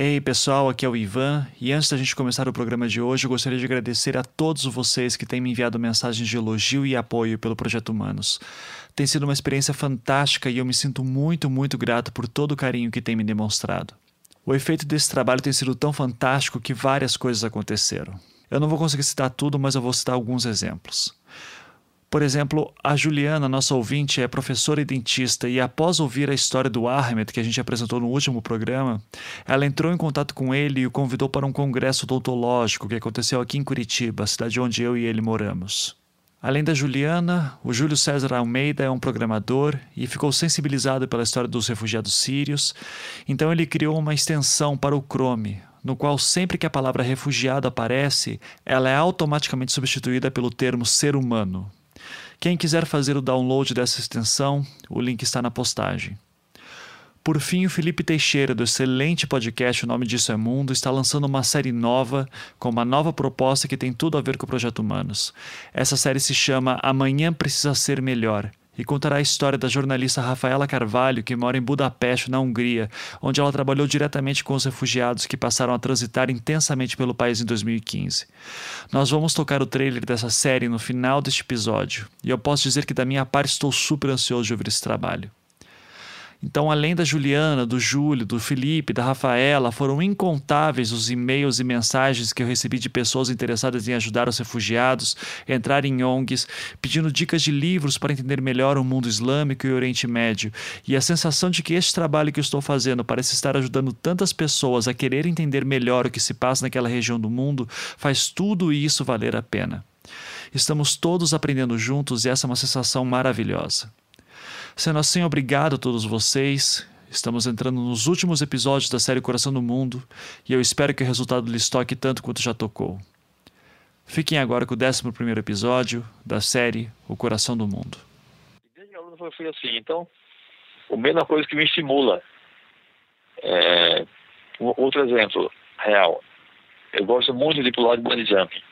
Ei pessoal, aqui é o Ivan e antes da gente começar o programa de hoje, eu gostaria de agradecer a todos vocês que têm me enviado mensagens de elogio e apoio pelo Projeto Humanos. Tem sido uma experiência fantástica e eu me sinto muito, muito grato por todo o carinho que tem me demonstrado. O efeito desse trabalho tem sido tão fantástico que várias coisas aconteceram. Eu não vou conseguir citar tudo, mas eu vou citar alguns exemplos. Por exemplo, a Juliana, nossa ouvinte, é professora e dentista, e após ouvir a história do Ahmed, que a gente apresentou no último programa, ela entrou em contato com ele e o convidou para um congresso odontológico que aconteceu aqui em Curitiba, cidade onde eu e ele moramos. Além da Juliana, o Júlio César Almeida é um programador e ficou sensibilizado pela história dos refugiados sírios, então ele criou uma extensão para o Chrome, no qual sempre que a palavra refugiado aparece, ela é automaticamente substituída pelo termo ser humano. Quem quiser fazer o download dessa extensão, o link está na postagem. Por fim, o Felipe Teixeira, do excelente podcast O Nome Disso é Mundo, está lançando uma série nova, com uma nova proposta que tem tudo a ver com o Projeto Humanos. Essa série se chama Amanhã Precisa Ser Melhor e contará a história da jornalista Rafaela Carvalho, que mora em Budapeste, na Hungria, onde ela trabalhou diretamente com os refugiados que passaram a transitar intensamente pelo país em 2015. Nós vamos tocar o trailer dessa série no final deste episódio, e eu posso dizer que da minha parte estou super ansioso de ouvir esse trabalho. Então, além da Juliana, do Júlio, do Felipe, da Rafaela, foram incontáveis os e-mails e mensagens que eu recebi de pessoas interessadas em ajudar os refugiados, entrar em ONGs, pedindo dicas de livros para entender melhor o mundo islâmico e o Oriente Médio. E a sensação de que este trabalho que eu estou fazendo parece estar ajudando tantas pessoas a querer entender melhor o que se passa naquela região do mundo faz tudo isso valer a pena. Estamos todos aprendendo juntos e essa é uma sensação maravilhosa. Sendo assim, obrigado a todos vocês. Estamos entrando nos últimos episódios da série Coração do Mundo e eu espero que o resultado lhes toque tanto quanto já tocou. Fiquem agora com o 11 episódio da série O Coração do Mundo. Desde aluno foi assim, então, o mesma coisa que me estimula. É, outro exemplo real. Eu gosto muito de pular de bungee jumping.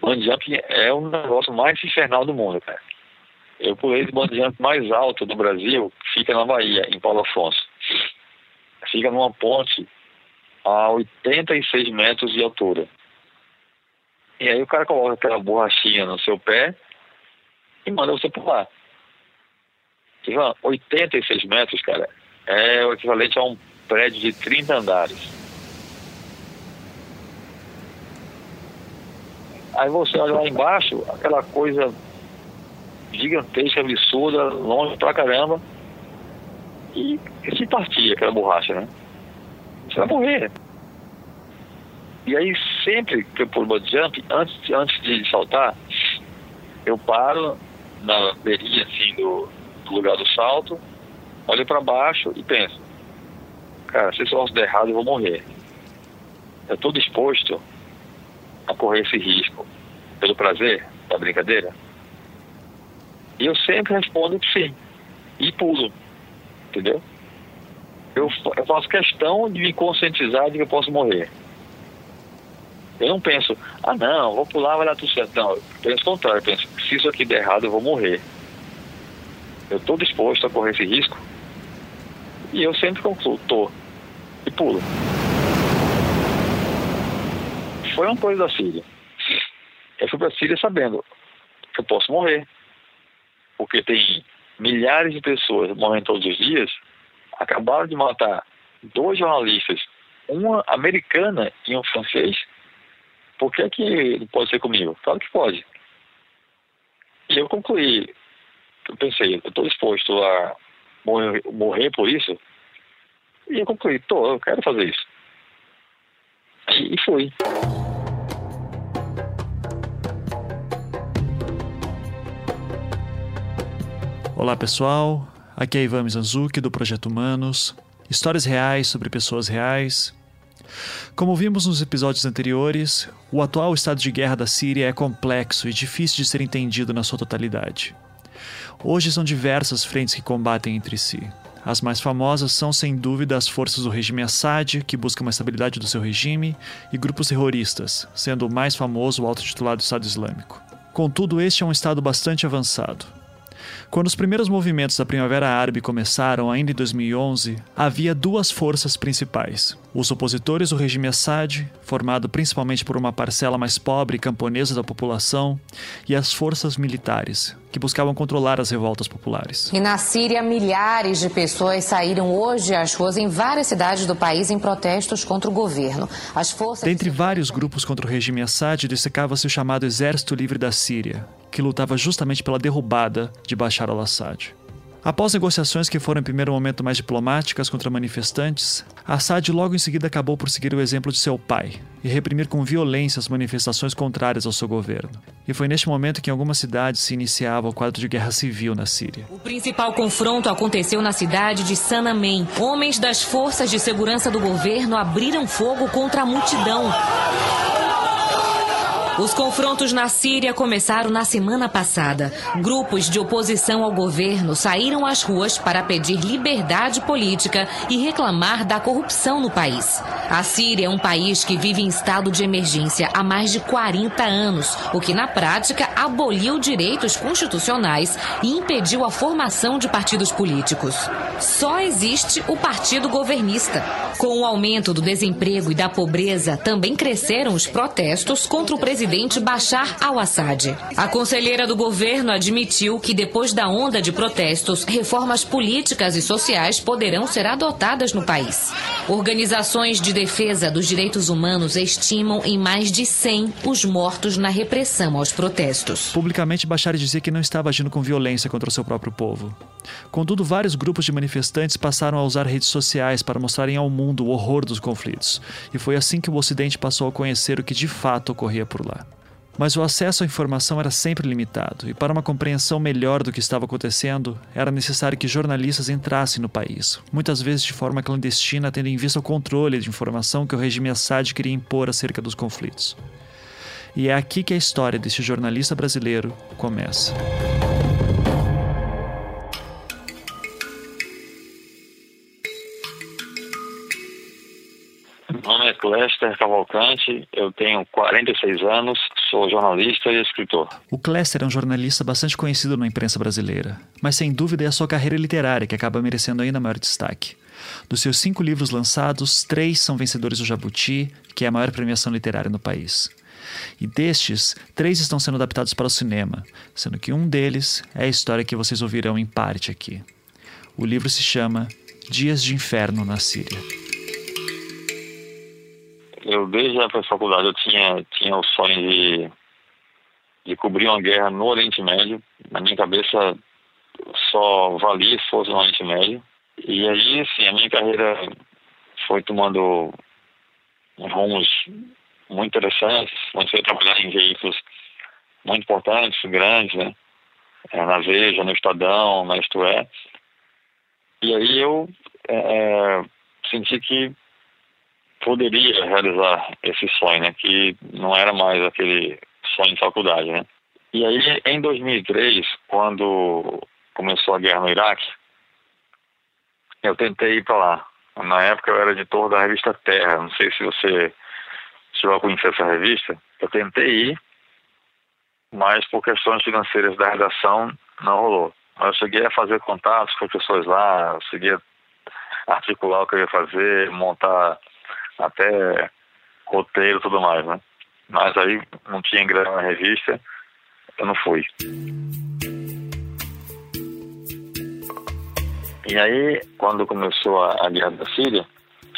Bungee jumping é o negócio mais infernal do mundo, cara. Eu pulei de bandeirante mais alto do Brasil, fica na Bahia, em Paulo Afonso. Fica numa ponte a 86 metros de altura. E aí o cara coloca aquela borrachinha no seu pé e manda você pular. Ivan, 86 metros, cara, é o equivalente a um prédio de 30 andares. Aí você olha lá embaixo, aquela coisa gigantesca, absurda, longe pra caramba. E, se partir aquela borracha, né? Você vai morrer. E aí sempre que eu pulo jump, antes, antes de saltar, eu paro na beirinha assim do, do lugar do salto, olho para baixo e penso, cara, se isso der errado eu vou morrer. Eu estou disposto a correr esse risco pelo prazer da brincadeira? E eu sempre respondo que sim. E pulo. Entendeu? Eu, eu faço questão de me conscientizar de que eu posso morrer. Eu não penso, ah não, vou pular, vai dar tudo certo. Não, eu penso o contrário, eu penso, se isso aqui der errado, eu vou morrer. Eu estou disposto a correr esse risco. E eu sempre concluo, tô. E pulo. Foi uma coisa da Síria. Eu fui para a Síria sabendo que eu posso morrer porque tem milhares de pessoas morrendo todos os dias, acabaram de matar dois jornalistas, uma americana e um francês, por que, que não pode ser comigo? Claro que pode. E eu concluí, eu pensei, eu estou disposto a morrer, morrer por isso, e eu concluí, tô, eu quero fazer isso. E, e fui. Olá pessoal, aqui é Ivan Mizanzuki do Projeto Humanos, histórias reais sobre pessoas reais. Como vimos nos episódios anteriores, o atual estado de guerra da Síria é complexo e difícil de ser entendido na sua totalidade. Hoje são diversas frentes que combatem entre si. As mais famosas são, sem dúvida, as forças do regime Assad, que buscam uma estabilidade do seu regime, e grupos terroristas, sendo o mais famoso o auto-titulado Estado Islâmico. Contudo, este é um estado bastante avançado. Quando os primeiros movimentos da Primavera Árabe começaram, ainda em 2011, havia duas forças principais. Os opositores do regime Assad, formado principalmente por uma parcela mais pobre e camponesa da população, e as forças militares, que buscavam controlar as revoltas populares. E na Síria, milhares de pessoas saíram hoje às ruas em várias cidades do país em protestos contra o governo. As forças Dentre vários grupos contra o regime Assad, destacava-se o chamado Exército Livre da Síria, que lutava justamente pela derrubada de Bashar al-Assad. Após negociações que foram em primeiro momento mais diplomáticas contra manifestantes, Assad logo em seguida acabou por seguir o exemplo de seu pai e reprimir com violência as manifestações contrárias ao seu governo. E foi neste momento que em algumas cidades se iniciava o quadro de guerra civil na Síria. O principal confronto aconteceu na cidade de Sanamém. Homens das forças de segurança do governo abriram fogo contra a multidão. Os confrontos na Síria começaram na semana passada. Grupos de oposição ao governo saíram às ruas para pedir liberdade política e reclamar da corrupção no país. A Síria é um país que vive em estado de emergência há mais de 40 anos, o que na prática aboliu direitos constitucionais e impediu a formação de partidos políticos. Só existe o partido governista. Com o aumento do desemprego e da pobreza, também cresceram os protestos contra o presidente presidente Bashar al-Assad. A conselheira do governo admitiu que depois da onda de protestos, reformas políticas e sociais poderão ser adotadas no país. Organizações de defesa dos direitos humanos estimam em mais de 100 os mortos na repressão aos protestos. Publicamente, Bashar dizia que não estava agindo com violência contra o seu próprio povo. Contudo, vários grupos de manifestantes passaram a usar redes sociais para mostrarem ao mundo o horror dos conflitos, e foi assim que o Ocidente passou a conhecer o que de fato ocorria por lá. Mas o acesso à informação era sempre limitado, e para uma compreensão melhor do que estava acontecendo, era necessário que jornalistas entrassem no país, muitas vezes de forma clandestina, tendo em vista o controle de informação que o regime Assad queria impor acerca dos conflitos. E é aqui que a história deste jornalista brasileiro começa. Nome é Cléster Cavalcante, eu tenho 46 anos, sou jornalista e escritor. O Cléster é um jornalista bastante conhecido na imprensa brasileira, mas sem dúvida é a sua carreira literária que acaba merecendo ainda maior destaque. Dos seus cinco livros lançados, três são vencedores do Jabuti, que é a maior premiação literária no país. E destes, três estão sendo adaptados para o cinema, sendo que um deles é a história que vocês ouvirão em parte aqui. O livro se chama Dias de Inferno na Síria eu desde a faculdade eu tinha, tinha o sonho de, de cobrir uma guerra no Oriente Médio. Na minha cabeça só valia se fosse no Oriente Médio. E aí, assim, a minha carreira foi tomando rumos muito interessantes. Comecei a trabalhar em veículos muito importantes, grandes, né? É, na Veja, no Estadão, na Isto É. E aí eu é, é senti que poderia realizar esse sonho, né? Que não era mais aquele sonho de faculdade, né? E aí, em 2003, quando começou a guerra no Iraque, eu tentei ir para lá. Na época eu era editor da revista Terra, não sei se você chegou a conhecer essa revista. Eu tentei ir, mas por questões financeiras da redação não rolou. Mas eu cheguei a fazer contatos com pessoas lá, cheguei a articular o que eu ia fazer, montar até roteiro e tudo mais, né? Mas aí não tinha grana na revista, eu não fui. E aí, quando começou a, a guerra da Síria,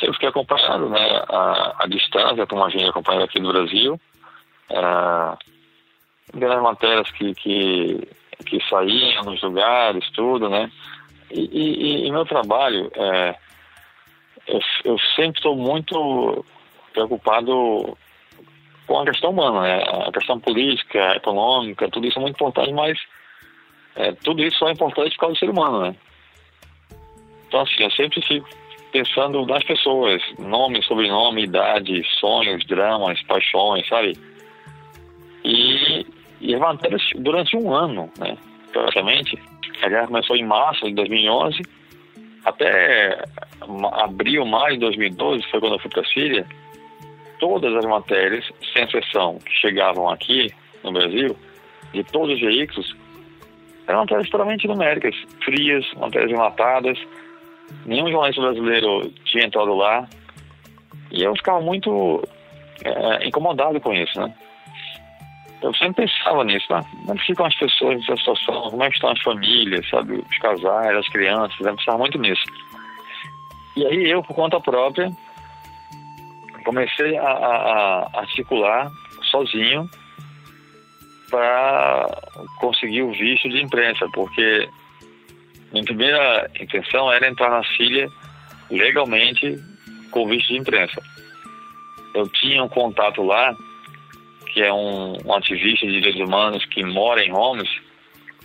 eu fiquei acompanhando né, a, a distância, como a gente acompanhando aqui do Brasil, é, grandes matérias que, que, que saíam nos lugares, tudo, né? E, e, e meu trabalho é, eu, eu sempre estou muito preocupado com a questão humana, né? a questão política, econômica, tudo isso é muito importante, mas é, tudo isso só é importante por causa do ser humano, né? Então, assim, eu sempre fico pensando nas pessoas, nome, sobrenome, idade, sonhos, dramas, paixões, sabe? E, e as matérias durante um ano, né? Praticamente, a guerra começou em março de 2011 até abril, maio de 2012, foi quando eu fui para a Síria, todas as matérias, sem exceção, que chegavam aqui no Brasil, de todos os veículos, eram matérias puramente numéricas, frias, matérias enlatadas. Nenhum jornalista brasileiro tinha entrado lá. E eu ficava muito é, incomodado com isso, né? Eu sempre pensava nisso, né? Como ficam as pessoas nessa situação? Como é que estão as famílias, sabe? Os casais, as crianças, eu pensava muito nisso. E aí eu, por conta própria, comecei a, a articular sozinho para conseguir o visto de imprensa, porque minha primeira intenção era entrar na Síria legalmente com visto de imprensa. Eu tinha um contato lá, que é um, um ativista de direitos humanos que mora em Homs,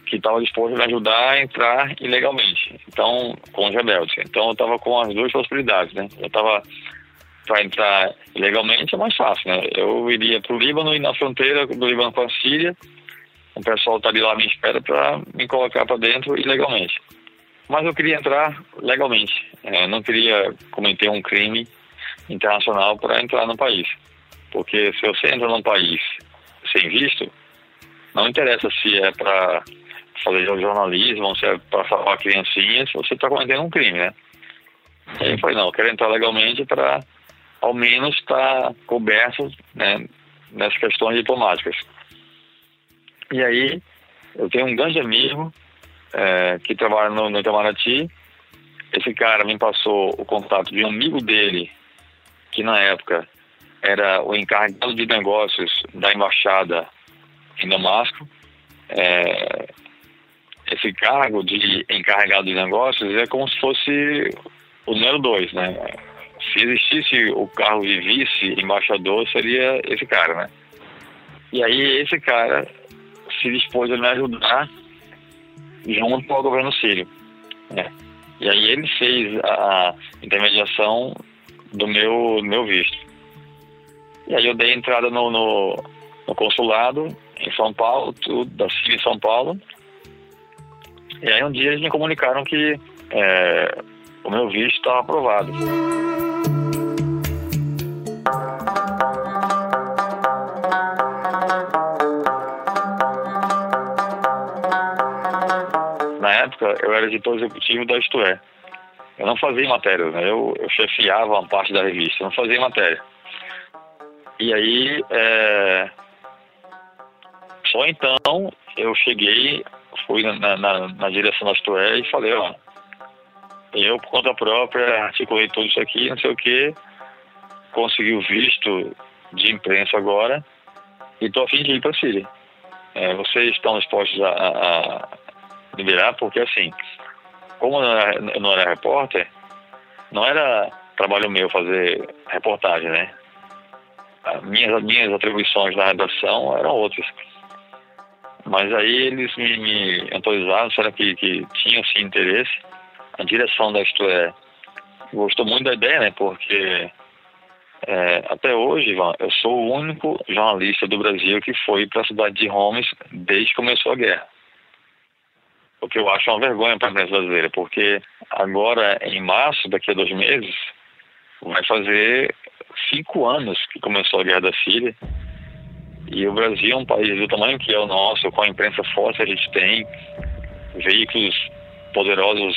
que estava disposto a me ajudar a entrar ilegalmente, então, com os rebeldes. Então, eu estava com as duas possibilidades, né? Eu estava para entrar ilegalmente é mais fácil, né? Eu iria para o Líbano e na fronteira do Líbano com a Síria, o pessoal estaria lá à minha espera para me colocar para dentro ilegalmente. Mas eu queria entrar legalmente, é, não queria cometer um crime internacional para entrar no país. Porque se você entra num país sem visto, não interessa se é para fazer jornalismo, se é para salvar criancinhas, você está cometendo um crime, né? E aí eu não, eu quero entrar legalmente para ao menos estar tá coberto né, nessas questões diplomáticas. E aí, eu tenho um grande amigo é, que trabalha no, no Itamaraty. Esse cara me passou o contato de um amigo dele, que na época era o encarregado de negócios da embaixada em Damasco. É, esse cargo de encarregado de negócios é como se fosse o número dois, né? se existisse o cargo de vice-embaixador, seria esse cara, né? E aí esse cara se dispôs a me ajudar junto o governo sírio. Né? E aí ele fez a intermediação do meu, do meu visto. E aí eu dei entrada no, no, no consulado em São Paulo, tudo, da em São Paulo. E aí um dia eles me comunicaram que é, o meu visto estava aprovado. época, eu era editor executivo da Isto É. Eu não fazia matéria, né? eu, eu chefiava uma parte da revista, eu não fazia matéria. E aí, é... só então eu cheguei, fui na, na, na direção da Isto É e falei, ó, eu por conta própria articulei tudo isso aqui, não sei o que, consegui o visto de imprensa agora e estou a fim de ir para a Síria. É, vocês estão dispostos a, a, liberar, porque assim, como eu não, era, eu não era repórter, não era trabalho meu fazer reportagem, né? Minhas, minhas atribuições na redação eram outras. Mas aí eles me, me autorizaram, disseram que, que tinham sim interesse. A direção da Isto É gostou muito da ideia, né? Porque é, até hoje, Ivan, eu sou o único jornalista do Brasil que foi para a cidade de Homs desde que começou a guerra o que eu acho uma vergonha para a imprensa brasileira, porque agora, em março, daqui a dois meses, vai fazer cinco anos que começou a guerra da Síria. E o Brasil é um país do tamanho que é o nosso, com a imprensa forte a gente tem, veículos poderosos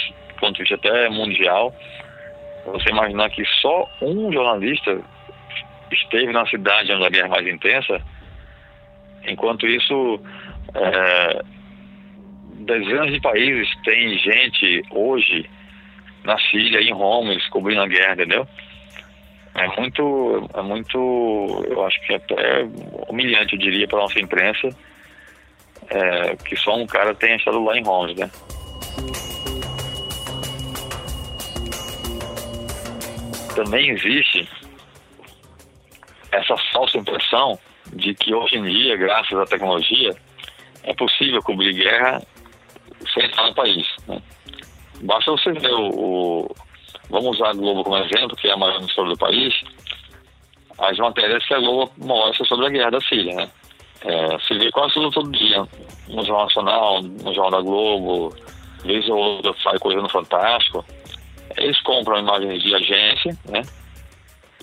de vista até mundial. Você imaginar que só um jornalista esteve na cidade onde a guerra é mais intensa, enquanto isso, é, dezenas de países tem gente hoje na Síria, em Homs, cobrindo a guerra, entendeu? É muito, é muito, eu acho que até humilhante, eu diria, para nossa imprensa, é, que só um cara tenha lá em Homs, né? Também existe essa falsa impressão de que hoje em dia, graças à tecnologia, é possível cobrir guerra central no país. Né? Basta você ver o, o, Vamos usar a Globo como exemplo, que é a maior emissora do país. As matérias que a Globo mostra sobre a guerra da Síria, né? É, se vê quase tudo todo dia. No Jornal Nacional, no Jornal da Globo, vez ou outra sai coisa no Fantástico. Eles compram imagens de agência, né?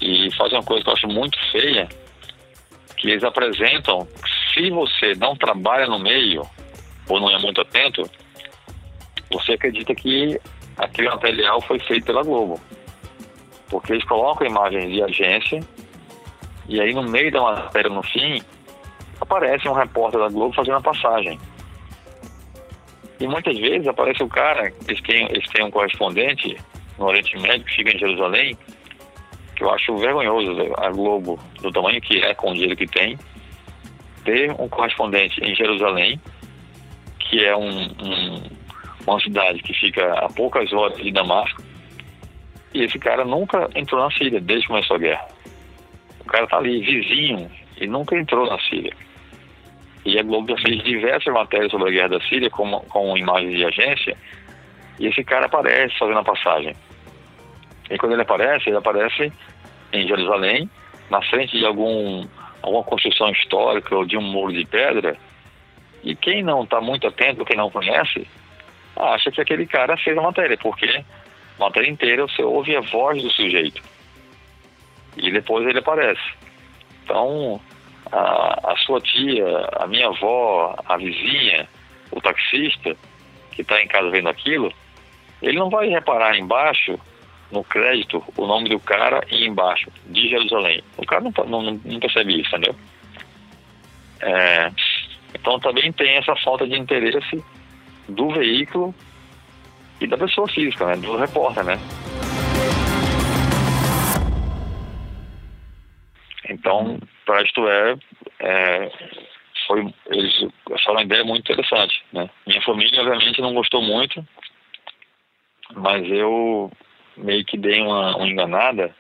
E fazem uma coisa que eu acho muito feia, que eles apresentam, se você não trabalha no meio, ou não é muito atento, você acredita que aquele material foi feito pela Globo. Porque eles colocam imagens de agência e aí no meio da matéria, no fim, aparece um repórter da Globo fazendo a passagem. E muitas vezes aparece o cara, eles têm, eles têm um correspondente no Oriente Médio que fica em Jerusalém, que eu acho vergonhoso a Globo, do tamanho que é, com o dinheiro que tem, ter um correspondente em Jerusalém, que é um, um, uma cidade que fica a poucas horas de Damasco, e esse cara nunca entrou na Síria desde que começou a guerra. O cara tá ali, vizinho, e nunca entrou na Síria. E a Globo já fez diversas matérias sobre a guerra da Síria com, com imagens de agência, e esse cara aparece fazendo a passagem. E quando ele aparece, ele aparece em Jerusalém, na frente de algum, alguma construção histórica ou de um muro de pedra, e quem não está muito atento, quem não conhece, acha que aquele cara fez a matéria, porque a matéria inteira você ouve a voz do sujeito. E depois ele aparece. Então, a, a sua tia, a minha avó, a vizinha, o taxista que está em casa vendo aquilo, ele não vai reparar embaixo, no crédito, o nome do cara e embaixo, de Jerusalém. O cara não, não, não percebe isso, entendeu? É, então também tem essa falta de interesse do veículo e da pessoa física, né? Do repórter, né? Então, para isto é, é foi, eles acharam ideia muito interessante, né? Minha família, obviamente, não gostou muito, mas eu meio que dei uma, uma enganada,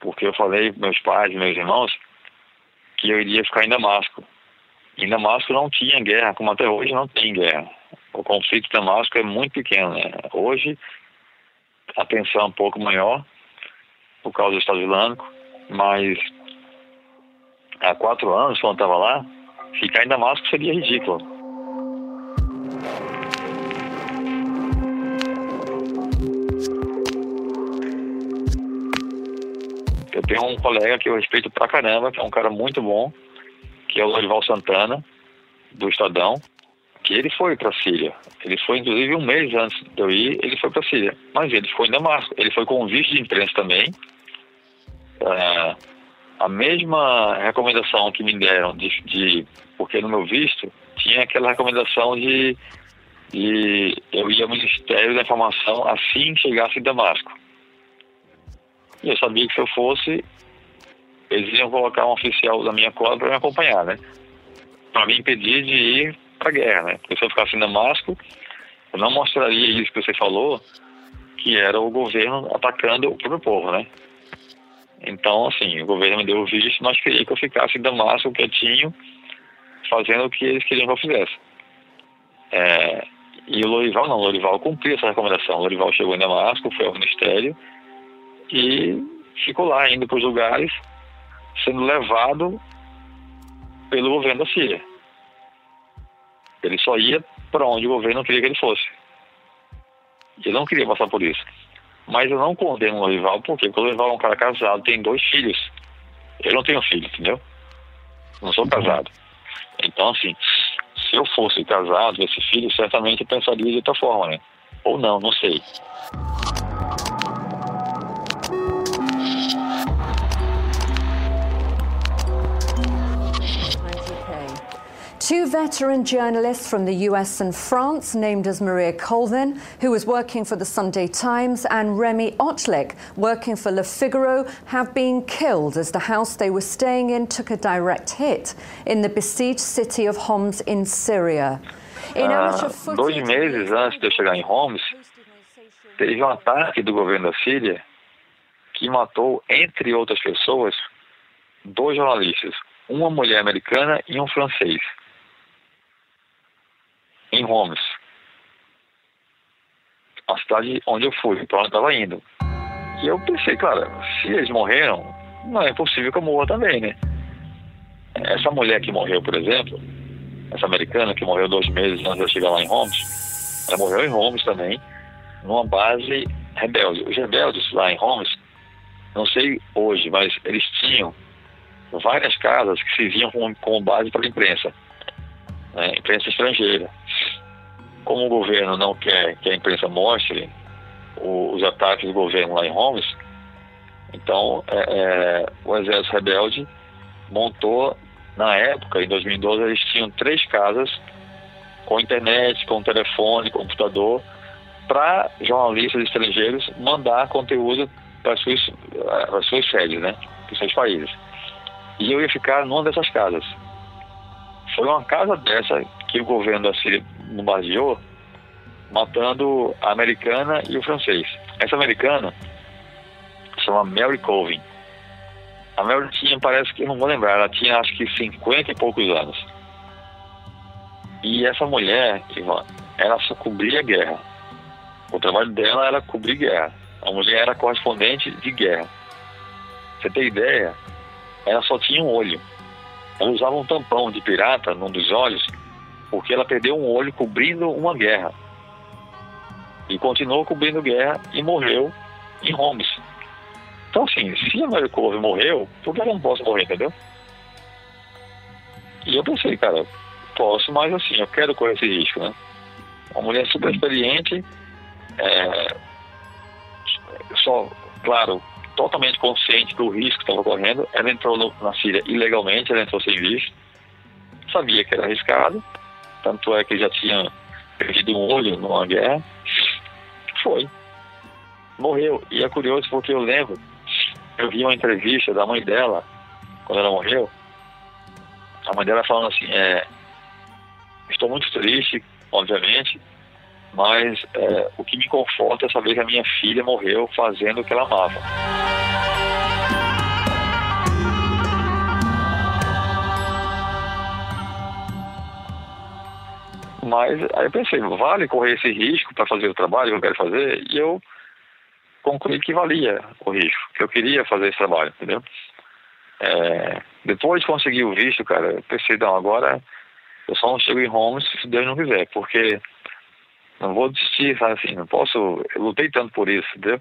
porque eu falei para meus pais meus irmãos que eu iria ficar em Damasco. Em Damasco não tinha guerra, como até hoje não tem guerra. O conflito Damasco é muito pequeno. Né? Hoje a tensão é um pouco maior por causa do Estado Islâmico, mas há quatro anos, quando estava lá, ficar em Damasco seria ridículo. Eu tenho um colega que eu respeito pra caramba, que é um cara muito bom, que é o Lorival Santana, do Estadão, que ele foi para a Síria. Ele foi, inclusive, um mês antes de eu ir, ele foi para a Síria. Mas ele foi em Damasco. Ele foi com um visto de imprensa também. É, a mesma recomendação que me deram, de, de, porque no meu visto tinha aquela recomendação de, de eu ir ao Ministério da Informação assim que chegasse em Damasco. E eu sabia que se eu fosse, eles iam colocar um oficial da minha cola para me acompanhar, né? Para me impedir de ir para a guerra, né? Porque se eu ficasse em Damasco, eu não mostraria isso que você falou, que era o governo atacando o próprio povo, né? Então, assim, o governo me deu o visto, mas queria que eu ficasse em Damasco quietinho, fazendo o que eles queriam que eu fizesse. É, e o Lorival não, o Lorival cumpriu essa recomendação. O Lorival chegou em Damasco, foi ao ministério e ficou lá, indo para os lugares, sendo levado pelo governo da Síria. Ele só ia para onde o governo queria que ele fosse. Ele não queria passar por isso. Mas eu não condeno o Lorival, por quê? Porque o Lorival é um cara casado, tem dois filhos. Eu não tenho filho, entendeu? Não sou casado. Então, assim, se eu fosse casado, esse filho, certamente pensaria de outra forma, né? Ou não, não sei. Two veteran journalists from the US and France, named as Maria Colvin, who was working for the Sunday Times, and Remy Otlik, working for Le Figaro, have been killed as the house they were staying in took a direct hit in the besieged city of Homs in Syria. In ah, dois meses antes de eu chegar em Homs, teve um ataque do governo da Síria que matou, entre outras pessoas, dois jornalistas, uma mulher americana e um francês em Homs. A cidade onde eu fui, para onde eu estava indo. E eu pensei, cara, se eles morreram, não é possível que eu morra também, né? Essa mulher que morreu, por exemplo, essa americana que morreu dois meses antes de eu chegar lá em Homs, ela morreu em Homs também, numa base rebelde. Os rebeldes lá em Homs, não sei hoje, mas eles tinham várias casas que serviam como, como base para a imprensa. né, imprensa estrangeira. Como o governo não quer que a imprensa mostre os ataques do governo lá em Homs, então é, é, o exército rebelde montou, na época, em 2012, eles tinham três casas com internet, com telefone, computador, para jornalistas estrangeiros mandar conteúdo para suas, suas sedes, né, para seus países. E eu ia ficar numa dessas casas. Foi uma casa dessa que o governo da Síria bombardeou, matando a americana e o francês. Essa americana chama Mary Colvin. A Mary tinha, parece que, não vou lembrar, ela tinha acho que 50 e poucos anos. E essa mulher, Ivan, ela só cobria guerra. O trabalho dela era cobrir guerra. A mulher era correspondente de guerra. Você tem ideia? Ela só tinha um olho. Ela usava um tampão de pirata num dos olhos porque ela perdeu um olho cobrindo uma guerra. E continuou cobrindo guerra e morreu em Homs. Então, assim, se a Mary Cove morreu, por que eu não posso morrer, entendeu? E eu pensei, cara, posso, mas assim, eu quero correr esse risco, né? Uma mulher super experiente, é, só, claro, totalmente consciente do risco que estava correndo. Ela entrou no, na Síria ilegalmente, ela entrou sem visto, sabia que era arriscado, tanto é que já tinha perdido um olho numa guerra. Foi. Morreu. E é curioso porque eu lembro, eu vi uma entrevista da mãe dela, quando ela morreu. A mãe dela falando assim, é, estou muito triste, obviamente, mas é, o que me conforta é saber que a minha filha morreu fazendo o que ela amava. Mas aí eu pensei, vale correr esse risco para fazer o trabalho que eu quero fazer? E eu concluí que valia o risco, que eu queria fazer esse trabalho, entendeu? É, depois de conseguir o visto, cara, eu pensei, não, agora eu só não chego em Roma se Deus não quiser, porque não vou desistir, sabe assim, não posso, eu lutei tanto por isso, entendeu?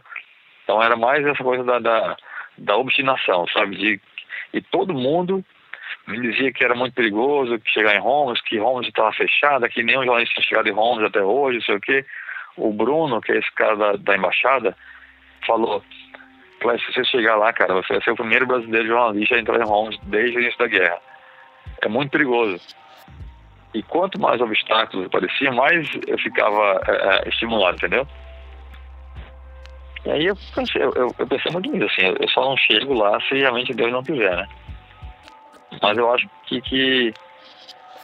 Então era mais essa coisa da, da, da obstinação, sabe? De, e todo mundo me dizia que era muito perigoso chegar em Homs, que Homs estava fechada, que nenhum jornalista tinha chegado em Homs até hoje, não sei o quê. O Bruno, que é esse cara da, da embaixada, falou, se você chegar lá, cara, você vai ser o primeiro brasileiro jornalista a entrar em Homs desde o início da guerra. É muito perigoso. E quanto mais obstáculos apareciam, mais eu ficava é, estimulado, entendeu? E aí eu pensei, eu, eu pensei muito nisso, assim, eu só não chego lá se realmente Deus não quiser, né? Mas eu acho que, que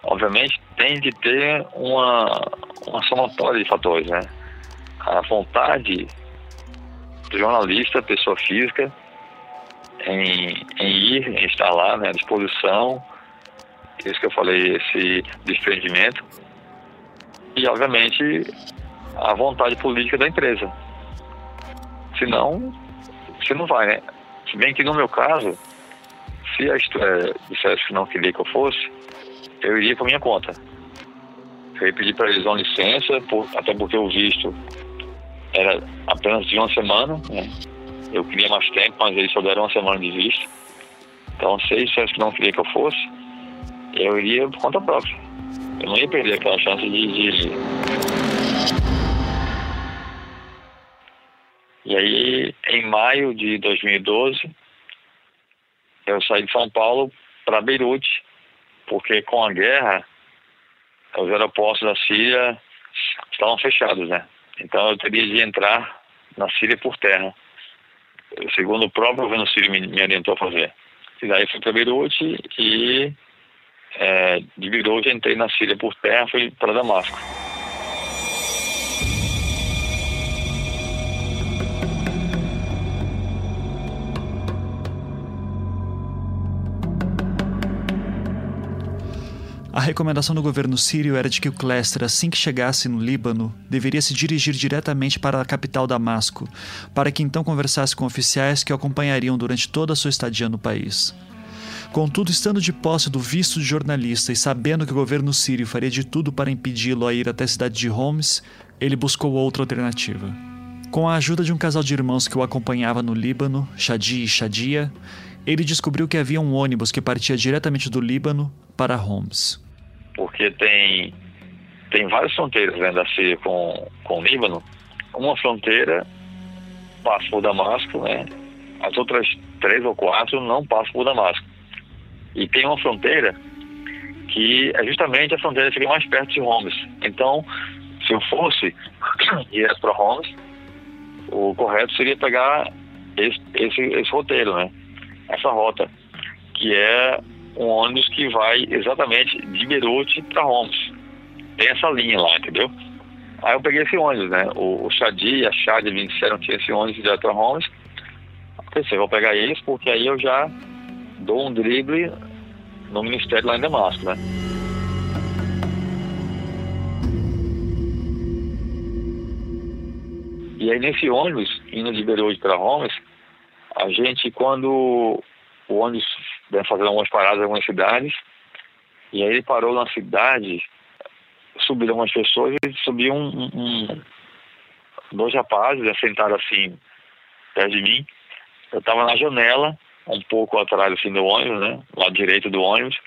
obviamente, tem de ter uma, uma somatória de fatores, né? A vontade do jornalista, pessoa física, em, em ir, em estar lá, né, à disposição, isso que eu falei, esse desprendimento, e, obviamente, a vontade política da empresa. Senão, você não vai, né? Se bem que no meu caso, se a história dissesse que não queria que eu fosse, eu iria por minha conta. Eu ia pedir para eles uma licença, por, até porque o visto era apenas de uma semana, né? Eu queria mais tempo, mas eles só deram uma semana de visto. Então, se eles dissessem que não queria que eu fosse, eu iria por conta própria. Eu não ia perder aquela chance de, de... E aí, em maio de 2012, eu saí de São Paulo para Beirute, porque com a guerra, os aeroportos da Síria estavam fechados, né? Então eu teria de entrar na Síria por terra, segundo o próprio governo sírio me, me orientou a fazer. E daí fui para Beirute e é, de Beirute entrei na Síria por terra, fui para Damasco. A recomendação do governo sírio era de que o Clester, assim que chegasse no Líbano, deveria se dirigir diretamente para a capital Damasco, para que então conversasse com oficiais que o acompanhariam durante toda a sua estadia no país. Contudo, estando de posse do visto de jornalista e sabendo que o governo sírio faria de tudo para impedi-lo a ir até a cidade de Homs, ele buscou outra alternativa. Com a ajuda de um casal de irmãos que o acompanhava no Líbano, Shadi e Shadia, ele descobriu que havia um ônibus que partia diretamente do Líbano para Homs. Porque tem, tem várias fronteiras né, da Síria com, com o Líbano. Uma fronteira passa por Damasco, né? As outras três ou quatro não passam por Damasco. E tem uma fronteira que é justamente a fronteira que fica mais perto de Homs. Então, se eu fosse direto para Homs, o correto seria pegar esse, esse, esse roteiro, né? Essa rota, que é um ônibus que vai exatamente de Beirute para Homs. Tem essa linha lá, entendeu? Aí eu peguei esse ônibus, né? O, o Shadi e a Shad me disseram que esse ônibus direto para Homs. Pensei, vou pegar esse porque aí eu já dou um drible no ministério lá em Damasco, né? E aí nesse ônibus, indo de Beirute para Homs, a gente, quando o ônibus vai fazer algumas paradas em algumas cidades, e aí ele parou na cidade, subiram algumas pessoas e subiu um, um, dois rapazes, né, sentaram assim, perto de mim. Eu estava na janela, um pouco atrás assim do ônibus, né? Lado direito do ônibus.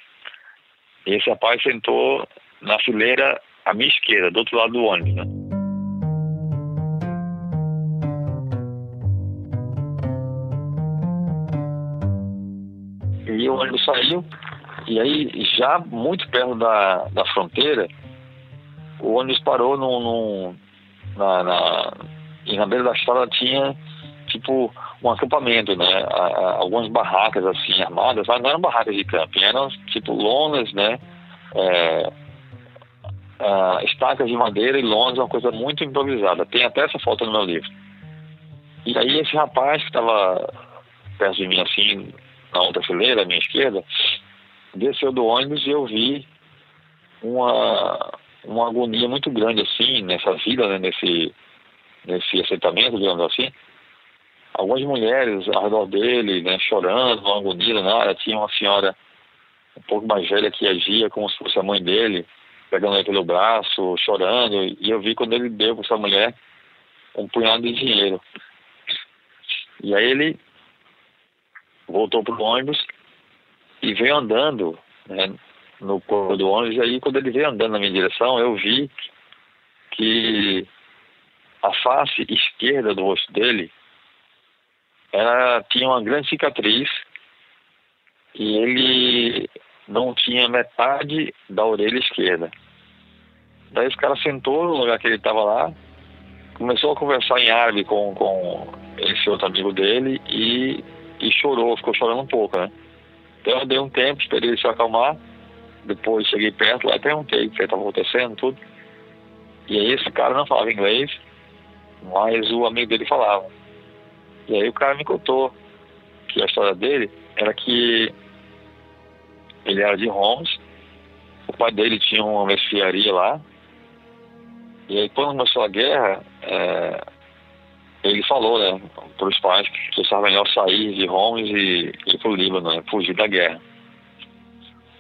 E esse rapaz sentou na fileira à minha esquerda, do outro lado do ônibus, né? E o ônibus saiu, e aí, já muito perto da, da fronteira, o ônibus parou no, na, na, e na beira da estrada tinha, tipo, um acampamento, né? Algumas barracas assim armadas, mas não eram barracas de camping, eram tipo lonas, né? É, estacas de madeira e lonas, uma coisa muito improvisada. Tem até essa foto no meu livro. E aí esse rapaz que estava perto de mim assim, na outra fileira, à minha esquerda, desceu do ônibus e eu vi uma, uma agonia muito grande assim nessa vida, né? nesse, nesse assentamento, digamos assim algumas mulheres ao redor dele, né, chorando, uma agonia nada. Tinha uma senhora um pouco mais velha que agia como se fosse a mãe dele, pegando ele pelo braço, chorando. E eu vi quando ele deu para essa mulher um punhado de dinheiro. E aí ele voltou para o ônibus e veio andando né, no corpo do ônibus. E aí, quando ele veio andando na minha direção, eu vi que a face esquerda do rosto dele ela tinha uma grande cicatriz e ele não tinha metade da orelha esquerda. Daí esse cara sentou no lugar que ele estava lá, começou a conversar em árabe com, com esse outro amigo dele e, e chorou, ficou chorando um pouco, né? Então eu dei um tempo, esperei ele se acalmar, depois cheguei perto lá e perguntei o que estava acontecendo, tudo. E aí esse cara não falava inglês, mas o amigo dele falava. E aí o cara me contou que a história dele era que ele era de Homs, o pai dele tinha uma mercearia lá, e aí quando começou a guerra, é, ele falou, né, para os pais que estava melhor sair de Homs e ir para o Líbano, né, fugir da guerra.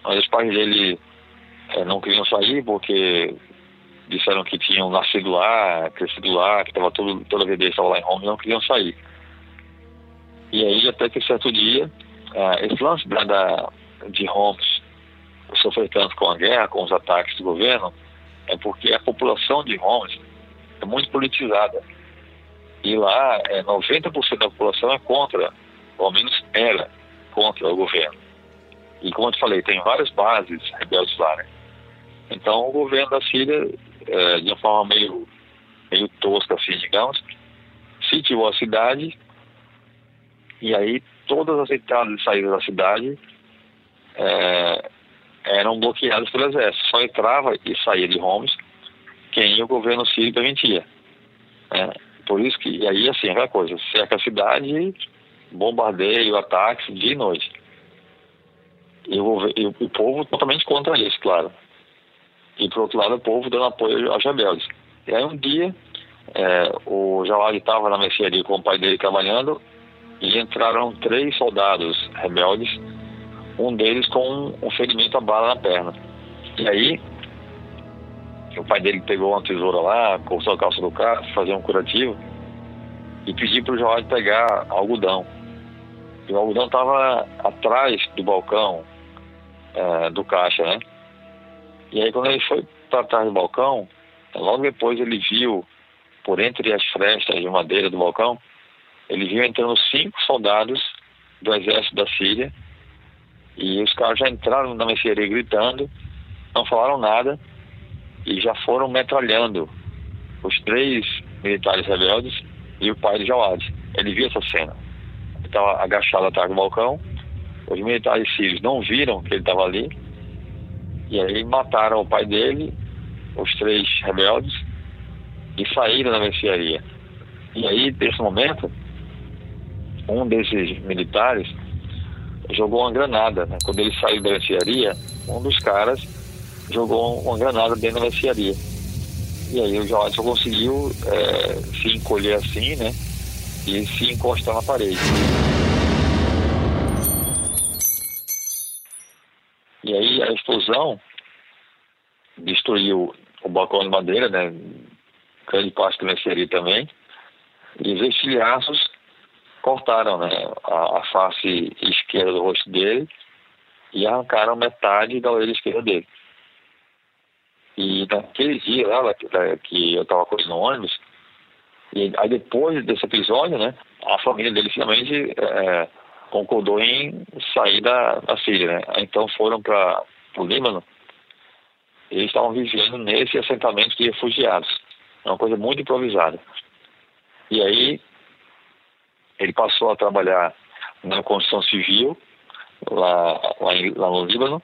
Mas os pais dele é, não queriam sair porque disseram que tinham nascido lá, crescido lá, que tava todo, toda a vida estava lá em Homs, não queriam sair. E aí, até que certo dia, uh, esse lance da, da, de Homs sofrer tanto com a guerra, com os ataques do governo, é porque a população de Homs é muito politizada. E lá, é, 90% da população é contra, ou ao menos era contra o governo. E como eu te falei, tem várias bases rebeldes lá, né? Então o governo da Síria, é, de uma forma meio, meio tosca, assim, digamos, sitiou a cidade e aí todas as entradas e saídas da cidade é, eram bloqueadas pelo exército. Só entrava e saía de Homs quem o governo sírio permitia. É, por isso que, e aí assim, aquela coisa, cerca a cidade, bombardeio, ataques, dia e noite. E o, e o povo totalmente contra isso, claro. E por outro lado, o povo dando apoio aos rebeldes. E aí um dia, é, o Jawad estava na mercearia com o pai dele trabalhando e entraram três soldados rebeldes, um deles com um ferimento a bala na perna. E aí, o pai dele pegou uma tesoura lá, cortou a calça do carro, fazer um curativo e pediu para o Jorge pegar algodão. E o algodão estava atrás do balcão é, do caixa, né? E aí quando ele foi para trás do balcão, logo depois ele viu, por entre as frestas de madeira do balcão, ele viu entrando cinco soldados do exército da Síria e os caras já entraram na mercearia gritando, não falaram nada e já foram metralhando os três militares rebeldes e o pai de Jawad. Ele viu essa cena. Ele estava agachado atrás do balcão, os militares sírios não viram que ele estava ali e aí mataram o pai dele, os três rebeldes e saíram da mercearia. E aí, nesse momento, um desses militares jogou uma granada. Né? Quando ele saiu da mercearia, um dos caras jogou uma granada dentro da mercearia. E aí o Joadson conseguiu é, se encolher assim, né? E se encostar na parede. E aí a explosão destruiu o balcão de madeira, né? Grande parte da mercearia também. E os estilhaços cortaram né, a, a, face esquerda do rosto dele e arrancaram metade da orelha esquerda dele. E naquele dia lá, que eu estava correndo no ônibus, e aí depois desse episódio, né, a família dele finalmente é, concordou em sair da, da Síria, né? Então foram para o Líbano e eles estavam vivendo nesse assentamento de refugiados. É uma coisa muito improvisada. E aí ele passou a trabalhar na construção civil lá, lá, em, lá no Líbano.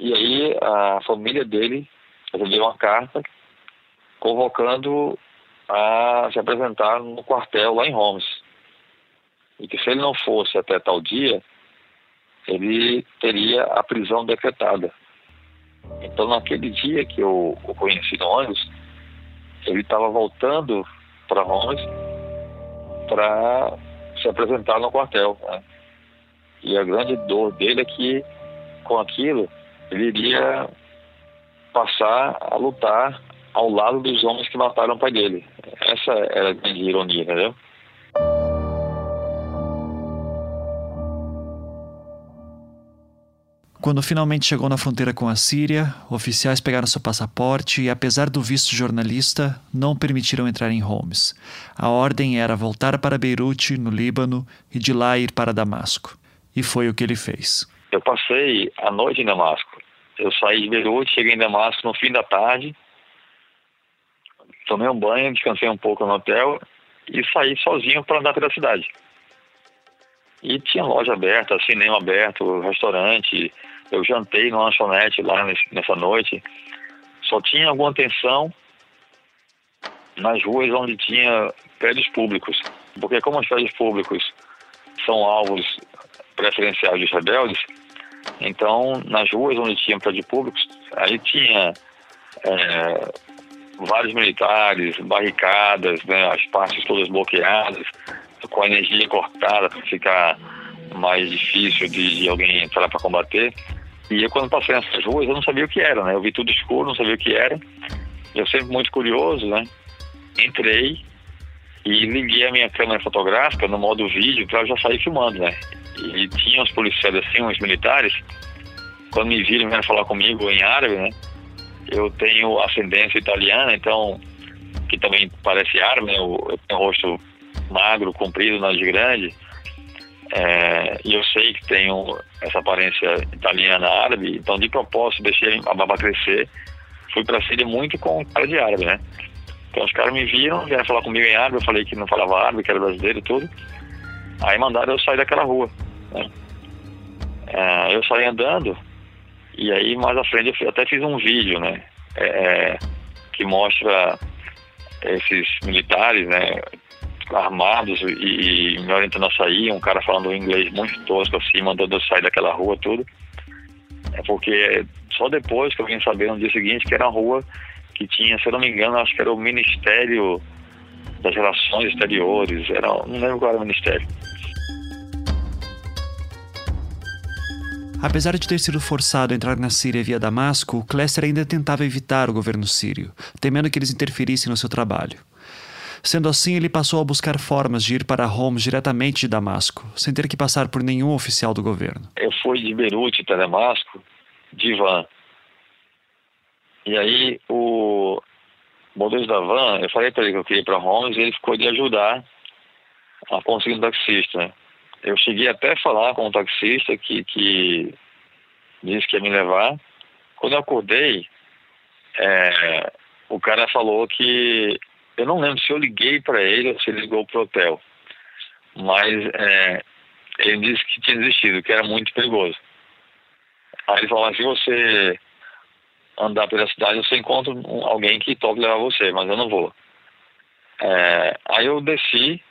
E aí a família dele recebeu uma carta convocando a se apresentar no quartel lá em Homs. E que se ele não fosse até tal dia, ele teria a prisão decretada. Então, naquele dia que eu o conheci no ônibus, ele estava voltando para Homs para se apresentar no quartel. Né? E a grande dor dele é que, com aquilo, ele iria passar a lutar ao lado dos homens que mataram o pai dele. Essa era a grande ironia, entendeu? Quando finalmente chegou na fronteira com a Síria, oficiais pegaram seu passaporte e, apesar do visto jornalista, não permitiram entrar em Homs. A ordem era voltar para Beirute, no Líbano, e de lá ir para Damasco. E foi o que ele fez. Eu passei a noite em Damasco. Eu saí de Beirute, cheguei em Damasco no fim da tarde, tomei um banho, descansei um pouco no hotel e saí sozinho para andar pela cidade. E tinha loja aberta, cinema aberto, restaurante, eu jantei no lanchonete lá nessa noite. Só tinha alguma atenção nas ruas onde tinha prédios públicos. Porque como os prédios públicos são alvos preferenciais dos rebeldes, então nas ruas onde tinha prédios públicos, aí tinha é, vários militares, barricadas, né, as partes todas bloqueadas, com a energia cortada para ficar mais difícil de, de alguém entrar para combater. E eu, quando passei nessas ruas, eu não sabia o que era, né? Eu vi tudo escuro, não sabia o que era. Eu sempre muito curioso, né? Entrei e liguei a minha câmera fotográfica no modo vídeo para já sair filmando, né? E tinha uns policiais assim, uns militares, quando me viram, vieram falar comigo em árabe, né? Eu tenho ascendência italiana, então, que também parece árabe, né? Eu, tenho um rosto magro, comprido, nariz grande. É, e eu sei que tenho essa aparência italiana árabe, então de propósito deixei a barba crescer. Fui para Síria muito com cara de árabe, né? Então os caras me viram, vieram falar comigo em árabe, eu falei que não falava árabe, que era brasileiro e tudo. Aí mandaram eu sair daquela rua. Né? É, eu saí andando e aí mais à frente eu até fiz um vídeo, né? É, é que mostra esses militares, né? armados e, e me orientando a sair, um cara falando inglês muito tosco assim, mandando eu sair daquela rua, tudo. É porque só depois que eu vim saber no dia seguinte que era uma rua que tinha, se eu não me engano, acho que era o Ministério das Relações Exteriores, era, não lembro qual era o ministério. Apesar de ter sido forçado a entrar na Síria via Damasco, Klesser ainda tentava evitar o governo sírio, temendo que eles interferissem no seu trabalho. Sendo assim, ele passou a buscar formas de ir para Homs diretamente de Damasco, sem ter que passar por nenhum oficial do governo. Eu fui de Beirute até Damasco de van. E aí o motorista da van, eu falei para ele que eu queria ir para Holmes e ele ficou de ajudar a conseguir um taxista. Eu cheguei até a falar com o taxista que, que disse que ia me levar. Quando eu acordei, é, o cara falou que eu não lembro se eu liguei para ele ou se ele ligou para o hotel, mas é, ele disse que tinha desistido, que era muito perigoso. Aí ele falou: se você andar pela cidade, você encontra alguém que toque levar você, mas eu não vou. É, aí eu desci,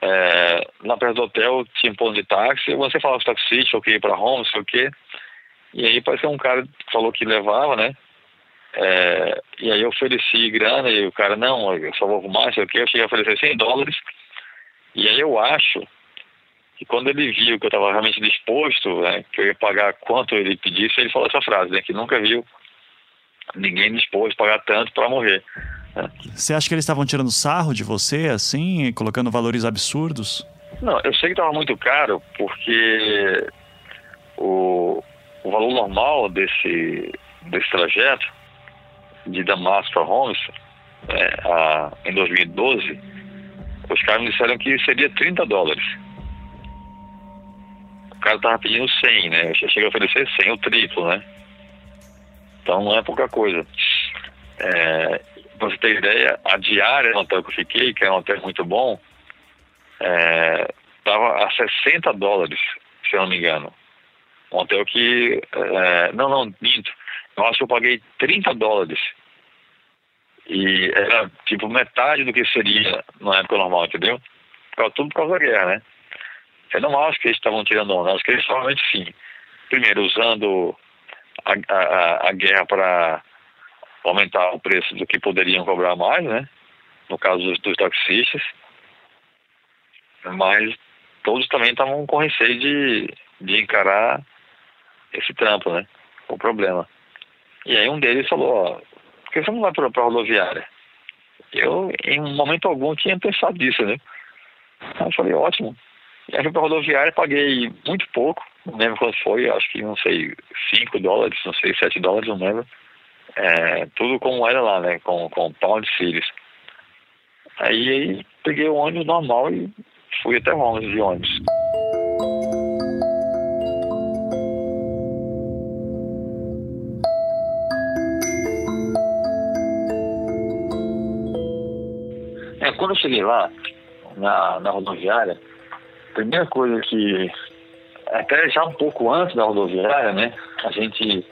é, lá perto do hotel tinha um ponto de táxi, você falava com o taxista, queria ir para Roma, não sei o quê. E aí pareceu um cara que falou que levava, né? É, e aí eu ofereci grana e o cara, não, eu só vou arrumar, sei o quê. Eu cheguei a oferecer 100 dólares. E aí eu acho que quando ele viu que eu estava realmente disposto, né, que eu ia pagar quanto ele pedisse, ele falou essa frase, né, que nunca viu ninguém disposto a pagar tanto para morrer. Você acha que eles estavam tirando sarro de você, assim, colocando valores absurdos? Não, eu sei que estava muito caro, porque o, o valor normal desse, desse trajeto de Damasco a Homs, é, a, em 2012, os caras me disseram que seria 30 dólares. O cara tava pedindo 100, né? Eu cheguei a oferecer 100, o triplo, né? Então não é pouca coisa. É, pra você ter ideia, a diária no hotel que eu fiquei, que é um hotel muito bom, é, tava a 60 dólares, se eu não me engano. Um hotel que. É, não, não, minto. Eu acho que eu paguei 30 dólares. E era tipo metade do que seria na época normal, entendeu? Tudo por causa da guerra, né? Eu não acho que eles estavam tirando onda, acho que eles realmente sim. Primeiro, usando a, a, a guerra para aumentar o preço do que poderiam cobrar mais, né? No caso dos, dos taxistas. Mas todos também estavam com receio de, de encarar esse trampo, né? O problema. E aí um deles falou, ó, por que você não vai para a rodoviária? Eu, em momento algum, tinha pensado nisso, né? Aí eu falei, ótimo. E aí fui para a rodoviária, paguei muito pouco, não lembro quanto foi, acho que, não sei, 5 dólares, não sei, 7 dólares, não lembro. É, tudo como era lá, né, com, com pão de filhos. Aí, aí peguei o ônibus normal e fui até Londres de ônibus. É, quando eu cheguei lá, na, na rodoviária, a primeira coisa que, até já um pouco antes da rodoviária, né, a gente,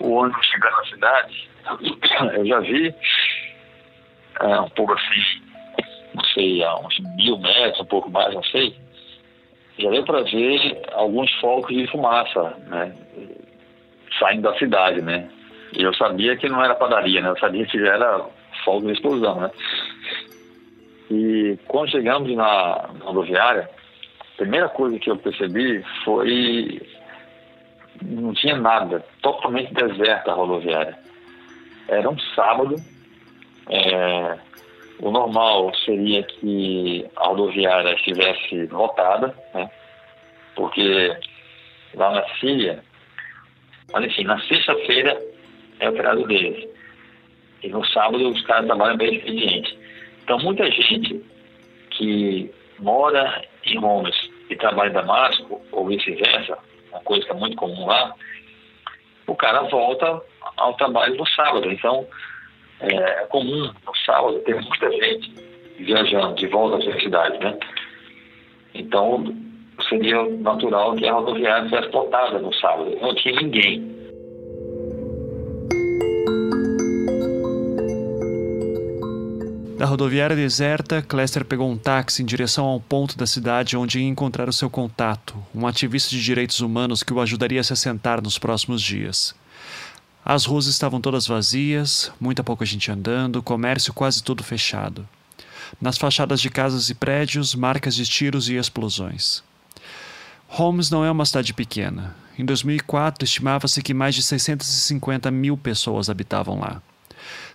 o ônibus chegar na cidade, eu já vi é, um pouco assim, não sei, a uns mil metros, um pouco mais, não sei, já deu para ver alguns focos de fumaça, né, saindo da cidade, né. E eu sabia que não era padaria, né, eu sabia que era fogo de explosão, né. E quando chegamos na, rodoviária, a primeira coisa que eu percebi foi não tinha nada, totalmente deserta a rodoviária. Era um sábado, é, o normal seria que a rodoviária estivesse lotada, né? porque lá na Síria, mas enfim, na sexta-feira é o feriado deles. E no sábado os caras trabalham bem expediente. Então, muita gente que mora em Homs e trabalha em Damasco, ou vice-versa, uma coisa que é muito comum lá, o cara volta ao trabalho no sábado. Então, é comum no sábado ter muita gente viajando de volta à sua cidade, né? Então, seria natural que a rodoviária fosse lotada no sábado. Não tinha ninguém. Da rodoviária deserta, Cléster pegou um táxi em direção ao ponto da cidade onde ia encontrar o seu contato, um ativista de direitos humanos que o ajudaria a se assentar nos próximos dias. As ruas estavam todas vazias, muita pouca gente andando, comércio quase todo fechado. Nas fachadas de casas e prédios, marcas de tiros e explosões. Holmes não é uma cidade pequena. Em 2004, estimava-se que mais de 650 mil pessoas habitavam lá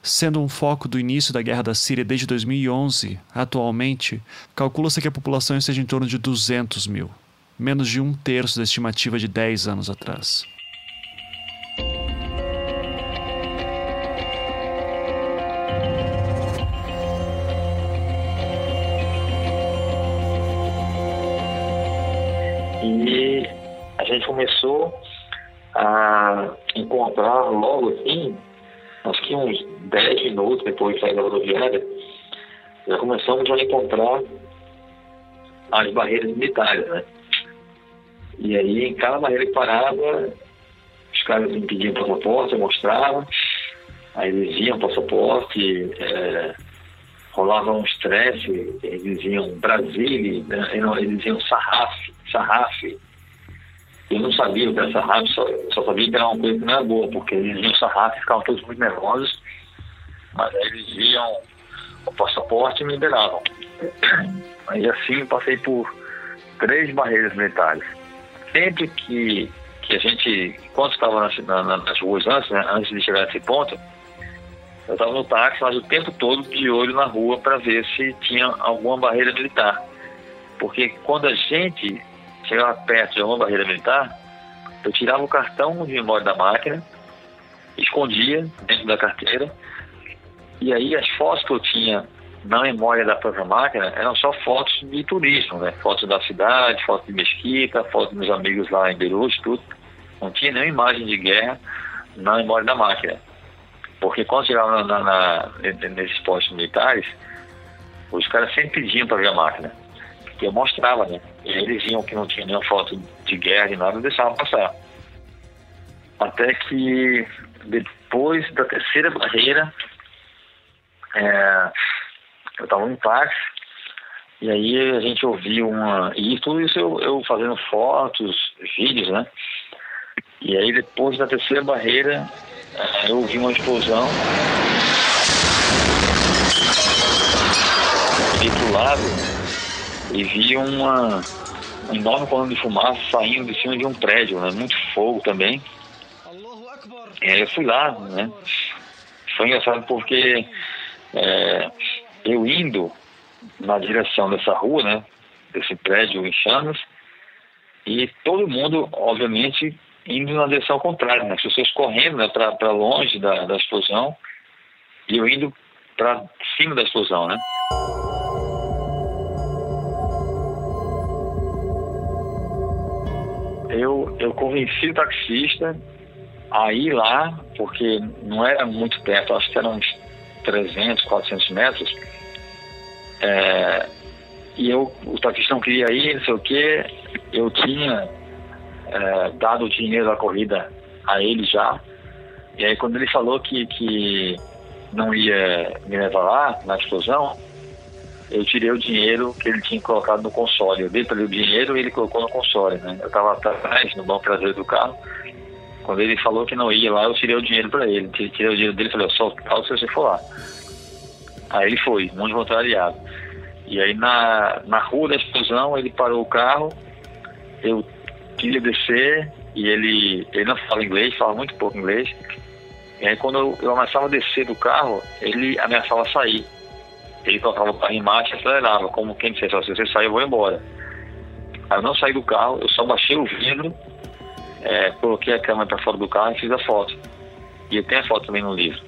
sendo um foco do início da guerra da Síria desde 2011, atualmente, calcula-se que a população esteja em torno de 200 mil, menos de um terço da estimativa de 10 anos atrás. E a gente começou a encontrar logo assim que uns 10 minutos depois de sair da rodoviária, já começamos a encontrar as barreiras militares, né? E aí, em cada barreira que parava, os caras me pediam passaporte, eu mostrava, aí eles viam passaporte, é, rolava um estresse, eles diziam Brasília, né? eles diziam Sarraf, Sarraf. Eu não sabia o que era Sarraf, só, só sabia que era uma coisa que não era boa, porque eles diziam Sarraf e ficavam todos muito nervosos, mas aí eles viam o passaporte e me liberavam. Aí assim passei por três barreiras militares. Sempre que, que a gente, quando estava nas, na, nas ruas antes, né, antes de chegar nesse ponto, eu estava no táxi, mas o tempo todo de olho na rua para ver se tinha alguma barreira militar. Porque quando a gente chegava perto de alguma barreira militar, eu tirava o cartão de memória da máquina, escondia dentro da carteira, e aí as fotos que eu tinha na memória da própria máquina eram só fotos de turismo, né? Fotos da cidade, fotos de mesquita, fotos dos meus amigos lá em Beirute, tudo. Não tinha nenhuma imagem de guerra na memória da máquina. Porque quando chegava na, na, nesses postos militares, os caras sempre pediam para ver a máquina. Que eu mostrava, né? E eles viam que não tinha nenhuma foto de guerra e nada, deixavam passar. Até que depois da terceira barreira, é, eu estava no táxi, e aí a gente ouviu uma. E tudo isso eu, eu fazendo fotos, vídeos, né? E aí depois da terceira barreira, é, eu ouvi uma explosão. E pro lado e vi uma, uma enorme coluna de fumaça saindo de cima de um prédio, né? Muito fogo também. E aí eu fui lá, né? Foi engraçado porque é, eu indo na direção dessa rua, né? Desse prédio em chamas, e todo mundo, obviamente, indo na direção contrária, né? As pessoas correndo né, para longe da, da explosão e eu indo para cima da explosão, né? Eu, eu convenci o taxista a ir lá, porque não era muito perto, acho que eram uns 300, 400 metros. É, e eu, o taxista não queria ir, não sei o quê. Eu tinha é, dado o dinheiro da corrida a ele já. E aí quando ele falou que, que não ia me levar lá na explosão, eu tirei o dinheiro que ele tinha colocado no console. Eu dei para ele o dinheiro e ele colocou no console. Né? Eu estava atrás, no banco traseiro do carro. Quando ele falou que não ia lá, eu tirei o dinheiro para ele. Tirei o dinheiro dele e falei, só se você for lá. Aí ele foi, muito voluntariado. E aí na, na rua da explosão ele parou o carro, eu queria descer e ele, ele não fala inglês, fala muito pouco inglês. E aí quando eu, eu ameaçava descer do carro, ele ameaçava sair. Ele colocava o carro em marcha e acelerava, como quem dissesse, se você sair eu vou embora. Aí eu não saí do carro, eu só baixei o vidro é, coloquei a câmera para fora do carro e fiz a foto. E tem a foto também no livro.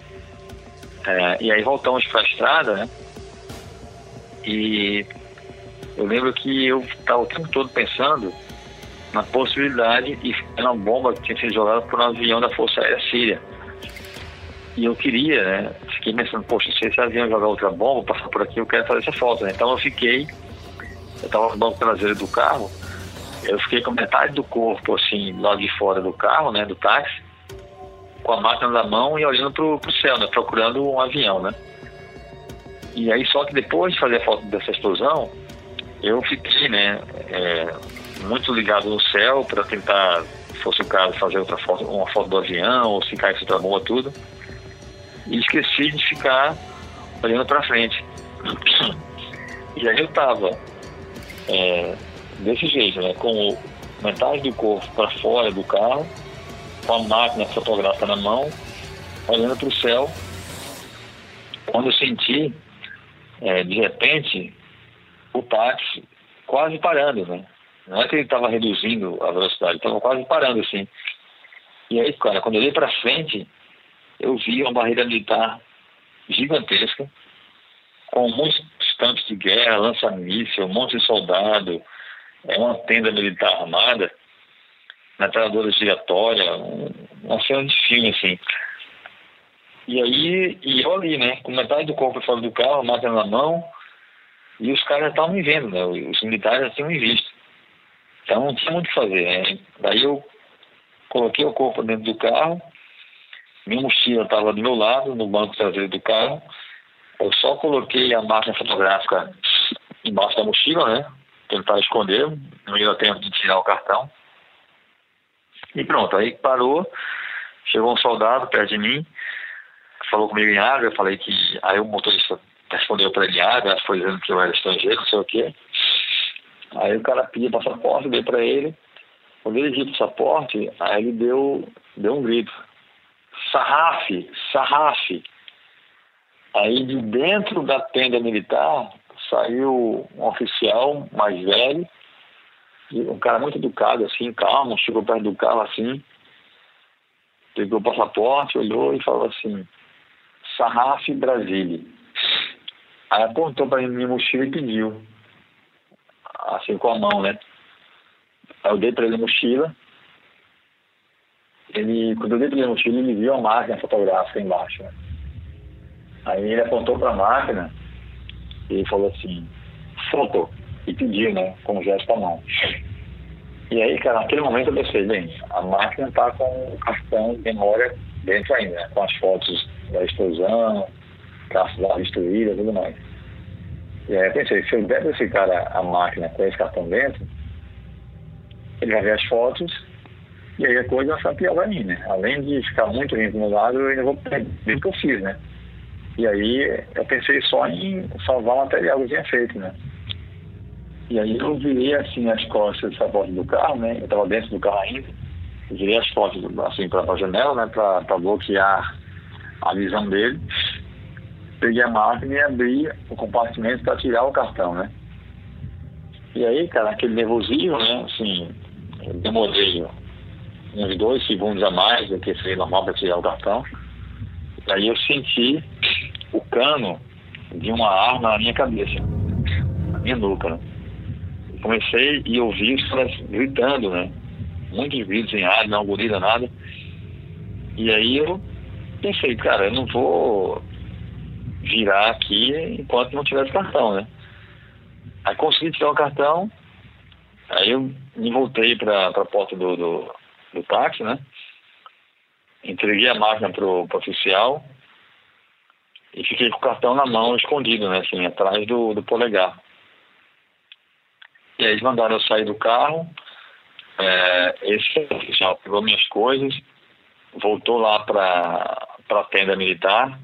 É, e aí voltamos para a estrada, né? E eu lembro que eu estava o tempo todo pensando na possibilidade de uma bomba que tinha sido jogada por um avião da Força Aérea Síria. E eu queria, né? Fiquei pensando, poxa, se esse avião jogar outra bomba, passar por aqui, eu quero fazer essa foto, né? Então eu fiquei, eu estava no banco traseiro do carro, eu fiquei com metade do corpo, assim, lá de fora do carro, né, do táxi, com a máquina na mão e olhando pro, pro céu, né, procurando um avião, né. E aí, só que depois de fazer a foto dessa explosão, eu fiquei, né, é, muito ligado no céu para tentar, se fosse o caso, fazer outra foto, uma foto do avião, ou se caísse outra bomba, tudo. E esqueci de ficar olhando para frente. E aí eu tava é, desse jeito, né? Com metade do corpo para fora do carro, com a máquina fotográfica na mão, olhando para o céu. Quando eu senti, é, de repente, o táxi quase parando, né? Não é que ele estava reduzindo a velocidade, estava quase parando assim. E aí, cara, quando eu olhei para frente, eu vi uma barreira militar gigantesca, com muitos tanques de guerra, lança-míssil, um monte de soldado, é uma tenda militar armada, metralhadora giratória, uma cena de filme, assim. E aí, e eu ali, né, com metade do corpo fora do carro, máquina na mão, e os caras estavam me vendo, né, os militares já tinham me visto. Então não tinha muito o que fazer, né. Daí eu coloquei o corpo dentro do carro, minha mochila estava do meu lado, no banco traseiro do carro, eu só coloquei a máquina fotográfica embaixo da mochila, né, tentar esconder, não ia tempo de tirar o cartão. E pronto, aí parou, chegou um soldado perto de mim, falou comigo em água, eu falei que. Aí o motorista respondeu para ele em água, foi dizendo que eu era estrangeiro, não sei o quê. Aí o cara pediu passaporte, dei para ele. Quando ele pediu passaporte, aí ele deu, deu um grito. Sarraf, sarraf. Aí de dentro da tenda militar saiu um oficial mais velho, um cara muito educado, assim, calmo, chegou perto do carro assim, pegou o passaporte, olhou e falou assim, Sarraf Brasília. Aí apontou para minha mochila e pediu, assim com a mão, né? Aí eu dei para ele a mochila, ele, quando eu dei para ele ele viu a máquina fotográfica embaixo, né? Aí ele apontou para a máquina e falou assim, foto, e pediu, né, com o gesto à mão. E aí, cara, naquele momento eu pensei, bem, a máquina está com o cartão de memória dentro ainda, né, com as fotos da explosão, caças lá e tudo mais. E aí eu pensei, se eu der para esse cara a máquina com esse cartão dentro, ele vai ver as fotos e aí a coisa vai ficar pior pra mim, né? Além de ficar muito lado, eu ainda vou perder o que eu fiz, né? E aí eu pensei só em salvar o material que eu tinha feito, né? E aí eu virei assim as costas dessa porta do carro, né? Eu estava dentro do carro ainda. Eu virei as costas assim para a janela, né? Para bloquear a visão dele. Peguei a máquina e abri o compartimento para tirar o cartão, né? E aí, cara, aquele nervosismo, né? Assim, demorei uns dois segundos a mais do que seria normal para tirar o cartão. Aí eu senti o cano de uma arma na minha cabeça, na minha nuca, né? Comecei e ouvi os caras gritando, né? Muitos gritos em área, não gordura, nada. E aí eu pensei, cara, eu não vou virar aqui enquanto não tiver esse cartão, né? Aí consegui tirar o cartão, aí eu me voltei para a porta do, do, do táxi, né? Entreguei a máquina pro, pro oficial e fiquei com o cartão na mão, escondido, né? Assim, atrás do, do polegar. E aí eles mandaram eu sair do carro. É, esse oficial pegou minhas coisas, voltou lá para a tenda militar.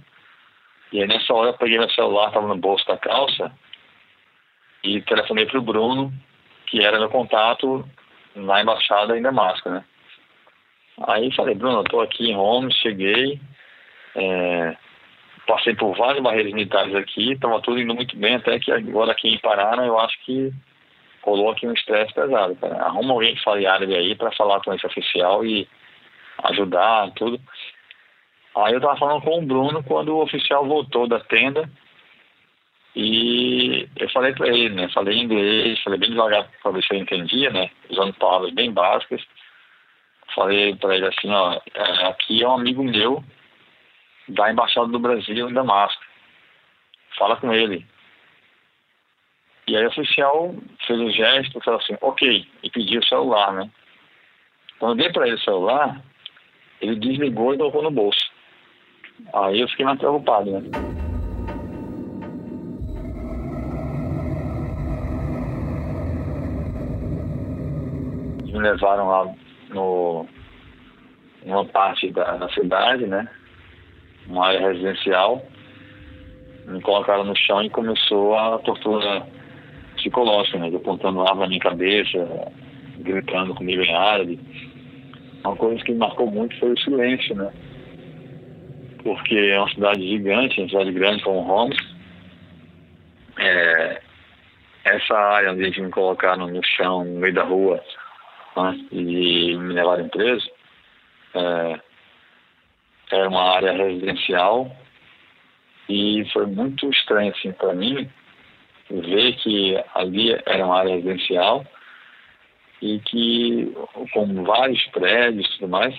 E aí nessa hora eu peguei meu celular, estava no bolso da calça, e telefonei para o Bruno, que era meu contato na embaixada em Damasco, né? Aí falei, Bruno, eu tô aqui em Homs, cheguei, é, passei por várias barreiras militares aqui, estava tudo indo muito bem, até que agora aqui em Pará, eu acho que rolou aqui um estresse pesado. Cara. Arruma alguém que fale árabe aí para falar com esse oficial e ajudar, tudo. Aí eu tava falando com o Bruno quando o oficial voltou da tenda e eu falei para ele, né? Falei em inglês, falei bem devagar para ver se ele entendia, né? Usando palavras bem básicas. Falei para ele assim, ó, é, aqui é um amigo meu da Embaixada do Brasil em Damasco. Fala com ele. E aí o oficial fez o um gesto falou assim, ok, e pediu o celular, né? Quando eu dei para ele o celular, ele desligou e colocou no bolso. Aí eu fiquei mais preocupado, né? me levaram lá no, numa parte da, da cidade, né? Uma área residencial. Me colocaram no chão e começou a tortura psicológica, né? Apontando arma na minha cabeça, gritando comigo em árabe. Uma coisa que me marcou muito foi o silêncio, né? Porque é uma cidade gigante, uma cidade grande como Homs. É, essa área onde eles me colocaram no chão, no meio da rua, de me levarem preso, é, era uma área residencial e foi muito estranho assim para mim ver que ali era uma área residencial e que com vários prédios e tudo mais,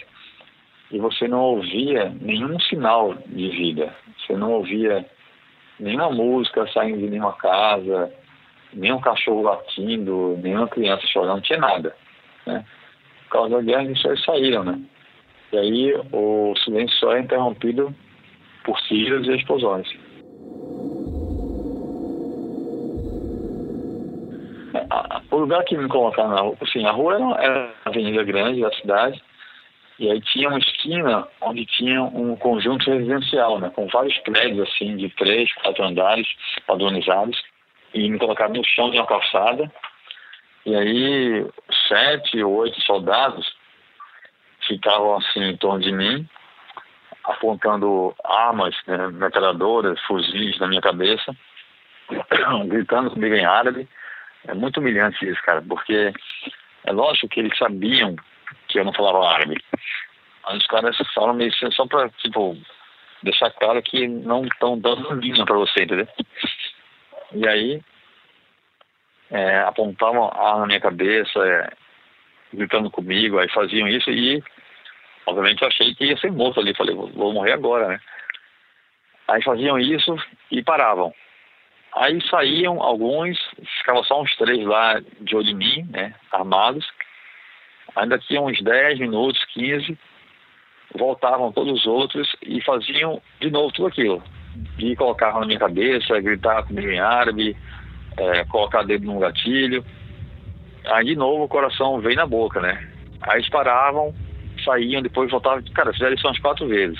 e você não ouvia nenhum sinal de vida. Você não ouvia nenhuma música saindo de nenhuma casa, nenhum cachorro latindo, nenhuma criança chorando, não tinha nada. Né? Por causa da guerra, pessoas saíram, né? E aí o silêncio só é interrompido por tiros e explosões. O lugar que me colocaram na rua, assim, a rua era uma avenida grande da cidade, e aí tinha uma esquina onde tinha um conjunto residencial, né, com vários prédios assim de três, quatro andares padronizados, e me colocaram no chão de uma calçada. E aí sete ou oito soldados ficavam assim em torno de mim, apontando armas, né, metralhadoras, fuzis na minha cabeça, gritando comigo em árabe. É muito humilhante isso, cara, porque é lógico que eles sabiam que eu não falava árabe. Mas os caras falam meio assim, só pra, tipo, deixar claro que não estão dando linha pra você, entendeu? E aí, é, apontavam a na minha cabeça, é, gritando comigo, aí faziam isso e, obviamente, eu achei que ia ser morto ali. Falei, vou, vou morrer agora, né? Aí faziam isso e paravam. Aí saíam alguns, ficavam só uns três lá de olho em mim, né, armados. Ainda tinha uns 10 minutos, 15, voltavam todos os outros e faziam de novo tudo aquilo. E colocavam na minha cabeça, gritar comigo em árabe, é, colocar dedo num gatilho. Aí de novo o coração veio na boca, né? Aí eles paravam, saíam, depois voltavam. Cara, fizeram isso umas quatro vezes.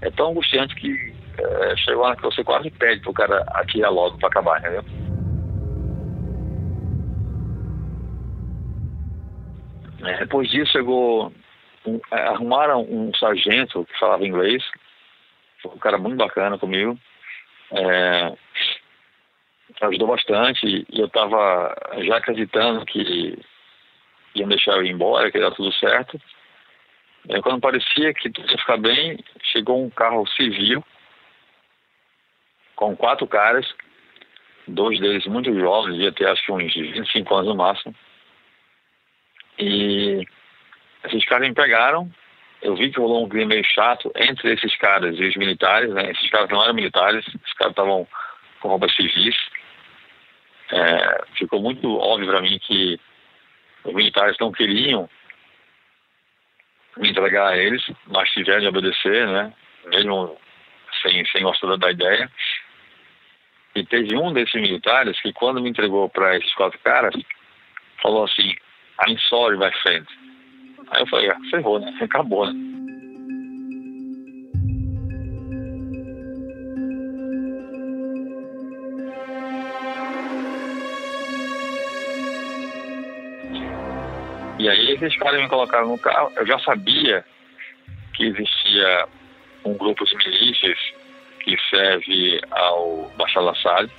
É tão angustiante que é, chegou lá que você quase pede pro cara atirar logo para acabar, entendeu? É, depois disso chegou, um, é, arrumaram um sargento que falava inglês, um cara muito bacana comigo, é, ajudou bastante e eu estava já acreditando que iam deixar eu ir embora, que ia dar tudo certo. E quando parecia que tudo ia ficar bem, chegou um carro civil com quatro caras, dois deles muito jovens, devia ter acho que uns 25 anos no máximo. E esses caras me pegaram. Eu vi que rolou um clima meio chato entre esses caras e os militares. Né? Esses caras não eram militares, esses caras estavam com roupas civis. É, ficou muito óbvio para mim que os militares não queriam me entregar a eles, mas tiveram de obedecer, né? mesmo sem, sem gostar da ideia. E teve um desses militares que, quando me entregou para esses quatro caras, falou assim: I'm sorry, my friend. Aí eu falei, ah, ferrou, né? Acabou, né? E aí esses caras me colocaram no carro, eu já sabia que existia um grupo de milícias que serve ao Bashar al-Assad,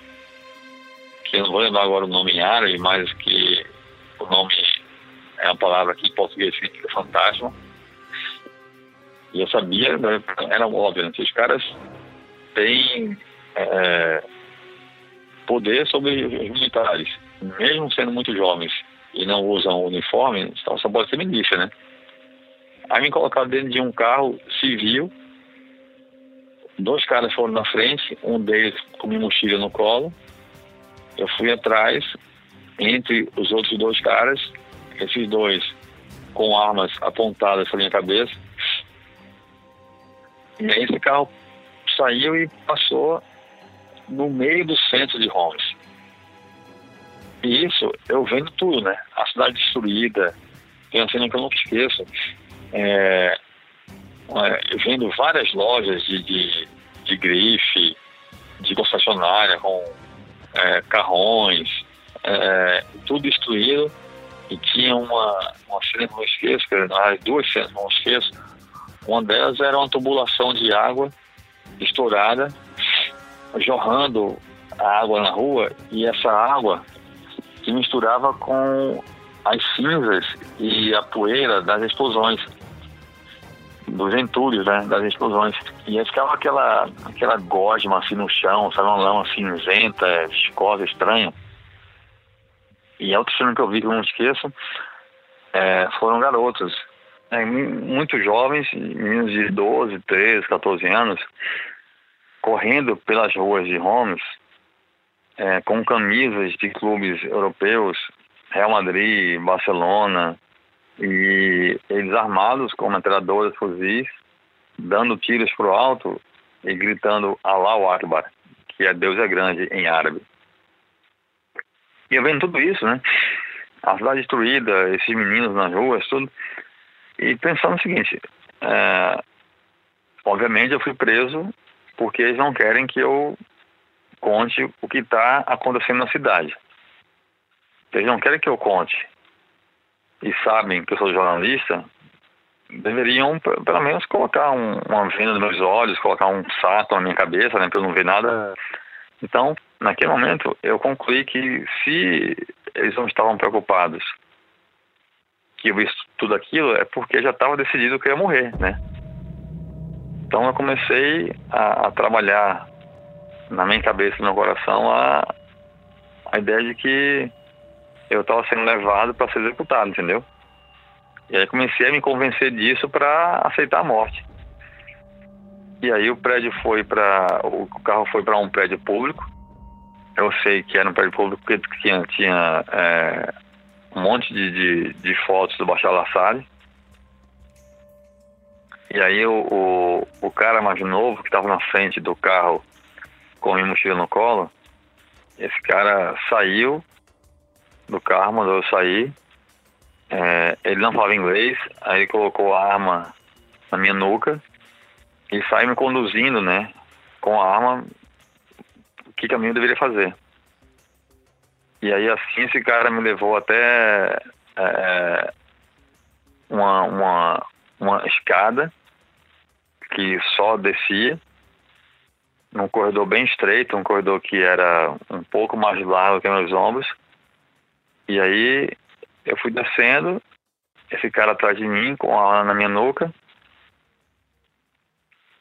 que eu não vou lembrar agora o nome em árabe, mas que o nome é uma palavra que em português significa fantasma. E eu sabia, né, era óbvio, né, os caras têm é, poder sobre os militares, mesmo sendo muito jovens e não usam uniforme, então só pode ser milícia, né? Aí me colocaram dentro de um carro civil, dois caras foram na frente, um deles com minha mochila no colo, eu fui atrás, entre os outros dois caras, esses dois com armas apontadas para minha cabeça. E aí esse carro saiu e passou no meio do centro de Homs. E isso eu vendo tudo, né? A cidade destruída, tem uma cena que eu nunca esqueço. É, é, eu vendo várias lojas de, de, de grife, de concessionária com é, carrões, é, tudo destruído e tinha uma, uma cena que não esqueço, que eram duas cenas que não esqueço. Uma delas era uma tubulação de água estourada, jorrando a água na rua, e essa água se misturava com as cinzas e a poeira das explosões, dos entulhos né, das explosões. E aí ficava aquela, aquela gosma assim no chão, sabe, uma lama cinzenta, viscosa, estranha. E a outra cena que eu vi que eu não esqueço é, foram garotos, é, muito jovens, meninos de 12, 13, 14 anos, correndo pelas ruas de Homs é, com camisas de clubes europeus, Real Madrid, Barcelona, e eles armados com metralhadoras, fuzis, dando tiros para o alto e gritando Allahu Akbar, que é Deus é grande em árabe. E eu vendo tudo isso, né? A cidade destruída, esses meninos nas ruas, tudo. E pensando o seguinte, é, obviamente eu fui preso porque eles não querem que eu conte o que está acontecendo na cidade. Eles não querem que eu conte e sabem que eu sou jornalista, deveriam pelo menos colocar um, uma venda nos meus olhos, colocar um saco na minha cabeça, né, para eu não ver nada. Então, naquele momento, eu concluí que se eles não estavam preocupados que eu visse tudo aquilo, é porque já estava decidido que eu ia morrer, né? Então eu comecei a, a trabalhar na minha cabeça no meu coração a, a ideia de que eu estava sendo levado para ser executado, entendeu? E aí comecei a me convencer disso para aceitar a morte. E aí o prédio foi para o carro foi para um prédio público. Eu sei que era um prédio público porque tinha, tinha é, um monte de, de, de, fotos do Bashar al-Assad. E aí o, o, o, cara mais novo que estava na frente do carro com minha mochila no colo, esse cara saiu do carro, mandou eu sair é, ele não falava inglês, aí ele colocou a arma na minha nuca e saiu me conduzindo, né, com a arma, o que caminho eu deveria fazer. E aí assim esse cara me levou até é, uma, uma, uma escada que só descia, num corredor bem estreito, um corredor que era um pouco mais largo que meus ombros. E aí eu fui descendo, esse cara atrás de mim, com a na minha nuca.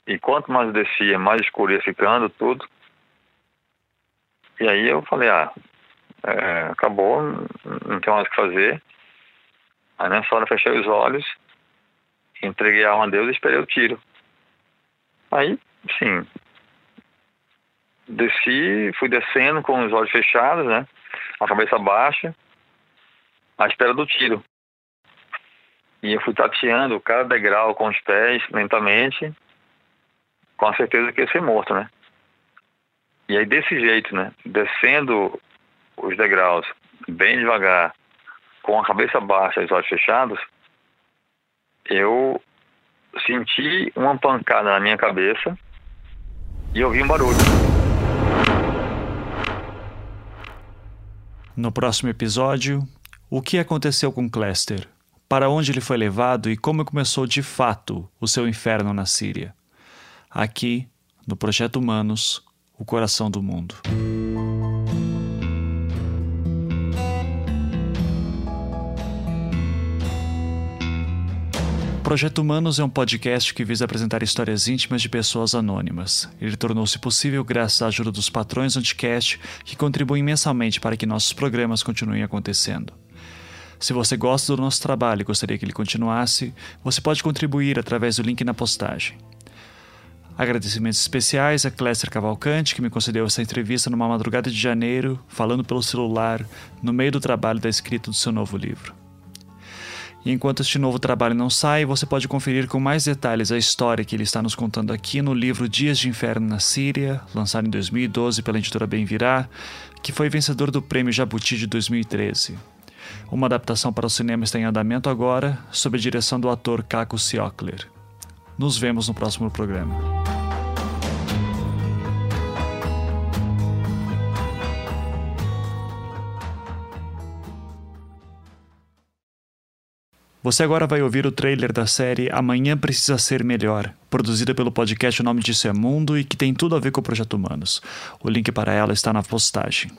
E quanto mais eu descia, mais escuro ia ficando, tudo. E aí eu falei, ah, é, acabou, não tem mais o que fazer. Aí nessa hora eu fechei os olhos, entreguei a arma a Deus e esperei o tiro. Aí, sim, desci, fui descendo com os olhos fechados, né? A cabeça baixa à espera do tiro. E eu fui tateando cada degrau com os pés, lentamente, com a certeza que ia ser morto, né? E aí, desse jeito, né? Descendo os degraus bem devagar, com a cabeça baixa e os olhos fechados, eu senti uma pancada na minha cabeça e ouvi um barulho. No próximo episódio, o que aconteceu com Clester? Para onde ele foi levado e como começou de fato o seu inferno na Síria? Aqui, no Projeto Humanos, o coração do mundo. Projeto Humanos é um podcast que visa apresentar histórias íntimas de pessoas anônimas. Ele tornou-se possível graças à ajuda dos patrões podcast, que contribuem mensalmente para que nossos programas continuem acontecendo. Se você gosta do nosso trabalho e gostaria que ele continuasse, você pode contribuir através do link na postagem. Agradecimentos especiais a Cléster Cavalcante, que me concedeu essa entrevista numa madrugada de janeiro, falando pelo celular, no meio do trabalho da escrita do seu novo livro. E enquanto este novo trabalho não sai, você pode conferir com mais detalhes a história que ele está nos contando aqui no livro Dias de Inferno na Síria, lançado em 2012 pela editora Bem Virá, que foi vencedor do Prêmio Jabuti de 2013. Uma adaptação para o cinema está em andamento agora, sob a direção do ator Caco Siokler. Nos vemos no próximo programa. Você agora vai ouvir o trailer da série Amanhã Precisa Ser Melhor, produzida pelo podcast O Nome Disso é Mundo e que tem tudo a ver com o Projeto Humanos. O link para ela está na postagem.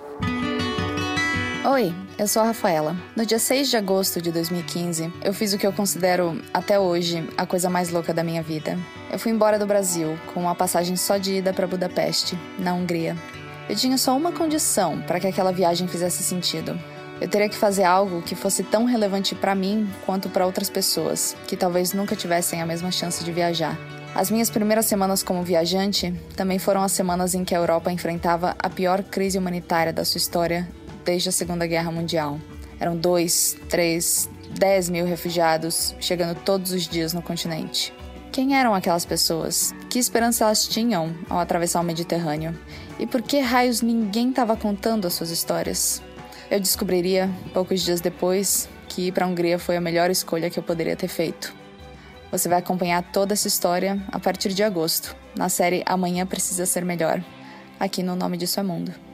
Oi, eu sou a Rafaela. No dia 6 de agosto de 2015, eu fiz o que eu considero, até hoje, a coisa mais louca da minha vida. Eu fui embora do Brasil, com uma passagem só de ida para Budapeste, na Hungria. Eu tinha só uma condição para que aquela viagem fizesse sentido: Eu teria que fazer algo que fosse tão relevante para mim quanto para outras pessoas, que talvez nunca tivessem a mesma chance de viajar. As minhas primeiras semanas como viajante também foram as semanas em que a Europa enfrentava a pior crise humanitária da sua história desde a Segunda Guerra Mundial. Eram dois, três, dez mil refugiados chegando todos os dias no continente. Quem eram aquelas pessoas? Que esperança elas tinham ao atravessar o Mediterrâneo? E por que raios ninguém estava contando as suas histórias? Eu descobriria, poucos dias depois, que ir para a Hungria foi a melhor escolha que eu poderia ter feito. Você vai acompanhar toda essa história a partir de agosto, na série Amanhã Precisa Ser Melhor, aqui no Nome Disso é Mundo.